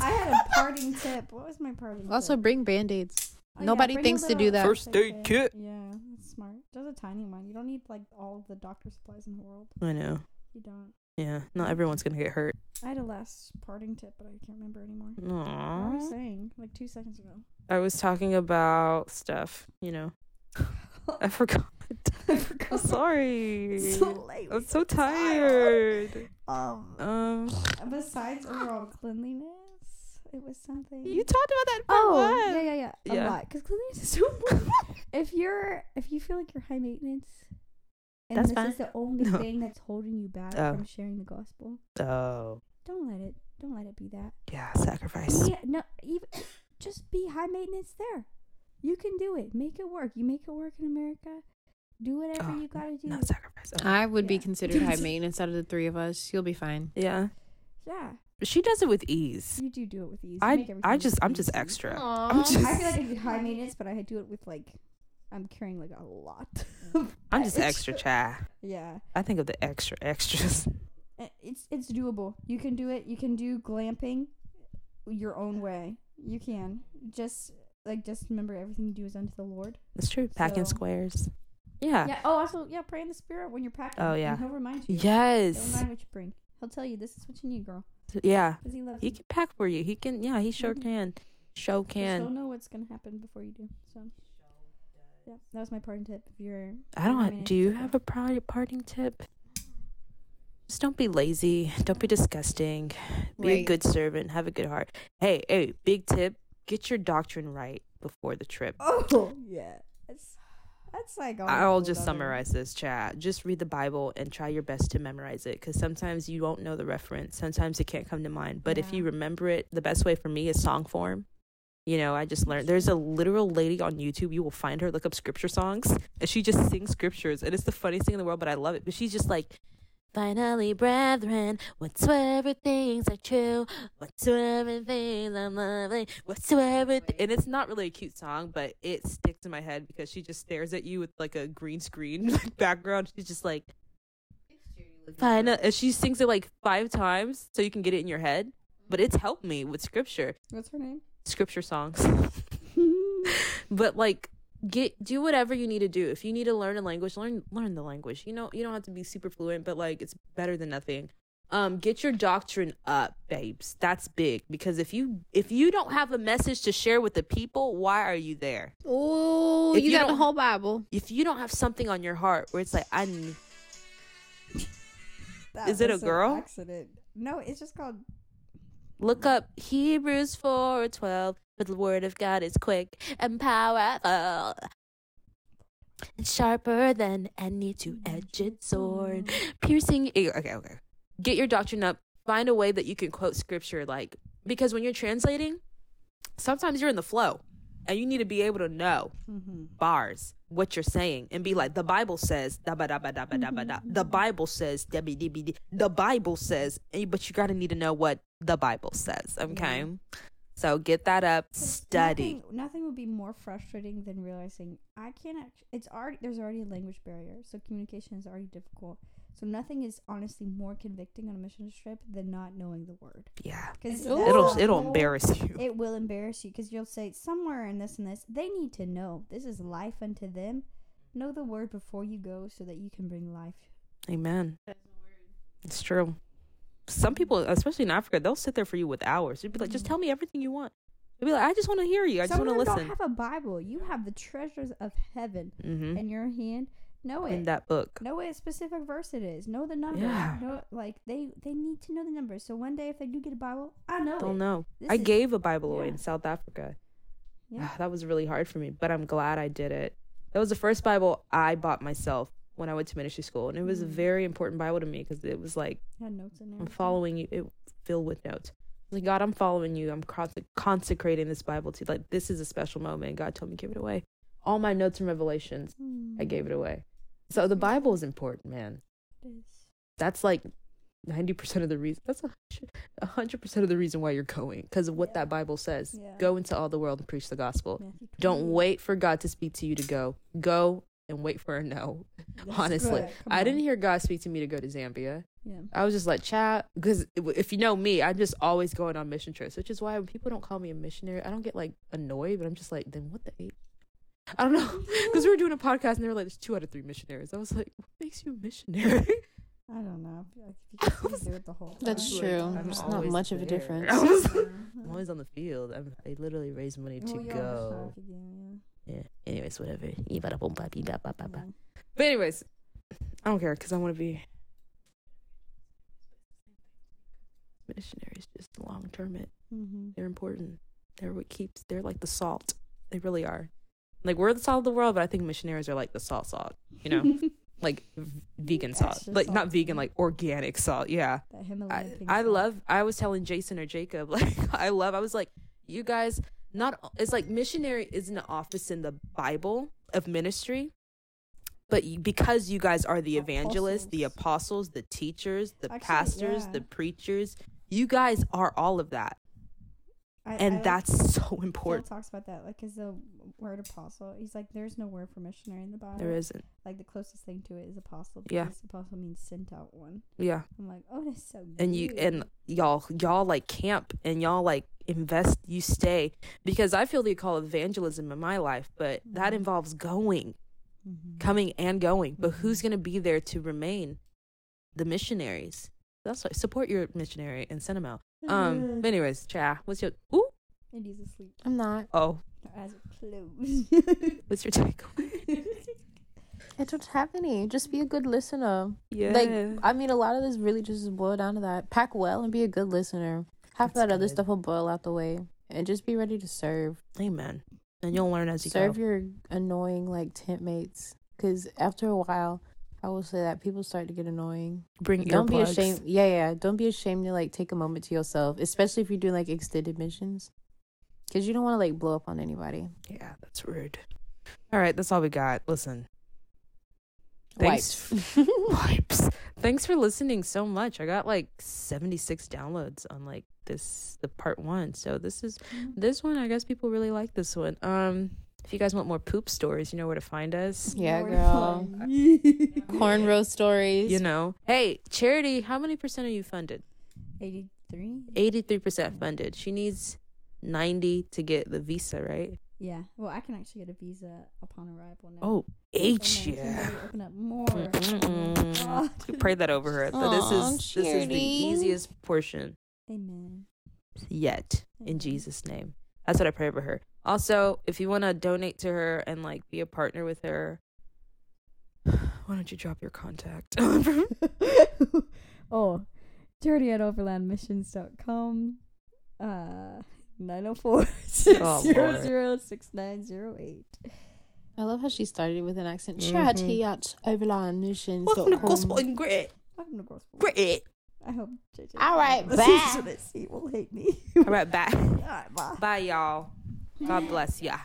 I had a parting tip. What was my parting Also, tip? bring band aids. Oh, yeah, nobody bring thinks to do that. First aid kit. Yeah, that's smart. Just a tiny one. You don't need like all the doctor supplies in the world. I know. You don't. Yeah, not everyone's gonna get hurt. I had a last parting tip, but I can't remember anymore. Aww. What was I saying like two seconds ago? I was talking about stuff, you know. <laughs> I forgot. <laughs> I forgot. Sorry. So late. I'm so tired. Um, Um, besides overall cleanliness, it was something. you talked about that part Oh, one. yeah, yeah, yeah. A Yeah. lot. Because cleanliness is so <laughs> important. if you're, if you feel like you're high maintenance, and That's this fine. is the only No. thing that's holding you back Oh. from sharing the gospel, Oh, don't let it. Don't let it be that. yeah, sacrifice. Yeah, no, even just be high maintenance there. You can do it. Make it work. You make it work in America. Do whatever Oh, you gotta do. Not sacrifice. Okay. I would be considered high <laughs> maintenance out of the three of us. You'll be fine. Yeah, yeah, she does it with ease. you do do it with ease. You I, I just, I'm just extra. Aw. I'm just, I feel like I do high maintenance, but I do it with like, I'm carrying like a lot. I'm just extra, cha. Yeah. I think of the extra extras. <laughs> It's it's doable. You can do it. You can do glamping your own way. You can. Just like just remember everything you do is unto the Lord. That's true. Packing So- squares. Yeah. Yeah. Oh, also, yeah, pray in the spirit when you're packing. Oh, and yeah. he'll remind you. He'll Yes. remind what you bring. He'll tell you this is what you need, girl. Yeah. Because he loves He you. can pack for you. He can. Yeah. He sure Mhm. can. Show Just can. know what's gonna happen before you do. So. Yeah, that was my parting tip. If you're, I don't. Do you have a pri- parting tip? Just don't be lazy. Don't be disgusting. Be a good servant. Have a good heart. Hey, hey, big tip. Get your doctrine right before the trip. Oh <laughs> yeah, that's that's like. I'll just other- summarize this chat. Just read the Bible and try your best to memorize it because sometimes you won't know the reference. Sometimes it can't come to mind. But if you remember it, the best way for me is song form. You know, I just learned there's a literal lady on YouTube. You will find her, look up scripture songs, and she just sings scriptures. And it's the funniest thing in the world, but I love it. But she's just like, Finally, brethren, whatsoever things are true, whatsoever things are lovely, whatsoever. Th-, and it's not really a cute song, but it sticks in my head because she just stares at you with like a green screen <laughs> background. She's just like, final, she sings it like five times so you can get it in your head. But it's helped me with scripture, What's her name? scripture songs. <laughs> but like get do whatever you need to do if you need to learn a language learn learn the language you know you don't have to be super fluent but like it's better than nothing um get your doctrine up babes that's big because if you if you don't have a message to share with the people why are you there Oh, you, you got the whole Bible. if you don't have something on your heart where it's like i n- That Is it a girl? Accident. No, it's just called. look up hebrews 4 12 but the word of god is quick and powerful. And sharper than any two-edged sword. Piercing eh, okay okay. Get your doctrine up. Find a way that you can quote scripture like because when you're translating sometimes you're in the flow and you need to be able to know Mm-hmm. bars what you're saying and be like the bible says da ba da ba da ba da ba da. The bible says da bi di bi di. the bible says but you gotta need to know what the bible says okay so get that up study Nothing, nothing would be more frustrating than realizing I can't. Act- it's already there's already a language barrier, so communication is already difficult. So nothing is honestly more convicting on a mission trip than not knowing the word. yeah Because Ooh. it'll it'll embarrass you It will embarrass you because you'll say somewhere in this and this. They need to know this is life unto them. Know the word before you go, so that you can bring life. Amen. It's true. Some people, especially in Africa, they'll sit there for you with hours. You'd be like, just tell me everything you want. They'd be like, I just want to hear you. I just want to listen. don't have a Bible. You have the treasures of heaven mm-hmm. in your hand. Know it. In that book. know what specific verse it is. Know the number. Yeah. Know, like they they need to know the number. So one day if they do get a Bible, I know Don't it. know. This I is- gave a Bible away yeah. in South Africa. Yeah. that was really hard for me, but I'm glad I did it. That was the first Bible I bought myself when I went to ministry school, and it was a Mhm. very important Bible to me because it was like Had notes in there. I'm following you. It filled with notes. Like God, I'm following you. I'm consecrating this Bible to you. like this is a special moment. God told me give it away. All my notes and revelations, I gave it away. So the Bible is important, man. It is. That's like ninety percent of the reason. That's a hundred percent of the reason why you're going because of what Yeah. that Bible says. Yeah. Go into all the world and preach the gospel. Matthew Don't wait for God to speak to you to go. Go and wait for a no. That's Honestly, good. Come I didn't hear God speak to me to go to Zambia. Yeah. I was just like, chat, because if you know me, I'm just always going on mission trips, which is why when people don't call me a missionary, I don't get like annoyed, but I'm just like, then what the eight? I don't know, <laughs> because we were doing a podcast and they were like, there's two out of three missionaries. I was like, what makes you a missionary? I <laughs> don't know. I feel like you just do it the whole time. That's Like, true. I'm There's not always much of a difference. <laughs> I was-. I'm always on the field. I'm, I literally raise money to Well, you always go. Have to do, Yeah. Anyways, whatever. But anyways, I don't care because I want to be missionaries. Just long term it. Mm-hmm. They're important. They're what keeps. They're like the salt. They really are. Like we're the salt of the world, but I think missionaries are like the salt salt. You know, <laughs> like v- vegan salt. Extra Like not vegan, like organic salt. Yeah. that I, Himalayan pink I love I was telling Jason or Jacob <laughs> like I love I was like you guys not it's like missionary isn't an office in the Bible of ministry but because you guys are the evangelists the apostles the teachers the Actually, pastors yeah. the preachers you guys are all of that I, and I that's so Phil important. talks about that like is the word apostle. He's like, there's no word for missionary in the Bible. There isn't. Like the closest thing to it is apostle. Yeah. Apostle means sent out one. Yeah. I'm like, oh, that's so. and you and y'all, y'all like camp and y'all like invest you stay because i feel the call of evangelism in my life but that Mhm. involves going Mhm. coming and going but who's going to be there to remain the missionaries that's why support your missionary and send them out um <laughs> but anyways cha what's your ooh and he's asleep. I'm not. oh Our eyes are closed. what's your takeaway I don't have any. Just be a good listener. yeah Like I mean, a lot of this really just boil down to that. Pack well and be a good listener. Half of That's that other stuff will boil out the way, and just be ready to serve. amen and you'll learn as you serve go your annoying like tent mates, because after a while, I will say that people start to get annoying. bring Don't be ashamed. Yeah, yeah. Don't be ashamed to like take a moment to yourself, especially if you're doing like extended missions, because you don't want to like blow up on anybody. yeah that's rude all right that's all we got listen Thanks. Wipes. <laughs> Wipes. Thanks for listening so much. I got like 76 downloads on like this the part 1. So this is this one I guess people really like this one. Um if you guys want more poop stories, you know where to find us. Yeah, Lord girl. <laughs> Cornrow stories. You know. Hey, Charity, how many percent are you funded? 83? 83% funded. She needs 90 to get the visa, right? Yeah. Well, I can actually get a visa upon arrival now. Oh, So H now yeah. somebody Open up more. Mm-mm. Oh God. We prayed that over her. But this Aw, is this is the Charity. easiest portion. Amen. yet in Jesus' name. That's what I pray for her. Also, if you want to donate to her and like be a partner with her, <sighs> why don't you drop your contact? <laughs> <laughs> oh, dirty at overlandmissions.com. Uh, 904 Lord. 6908. I love how she started with an accent. Mhm. Charity at Overland Missions. Welcome to Gospel and Grit. Welcome to Gospel. Grit. I hope JJ. All right, listens to bye. this. He will hate me. All right, bye. <laughs> All right, bye. Bye, y'all. God bless ya.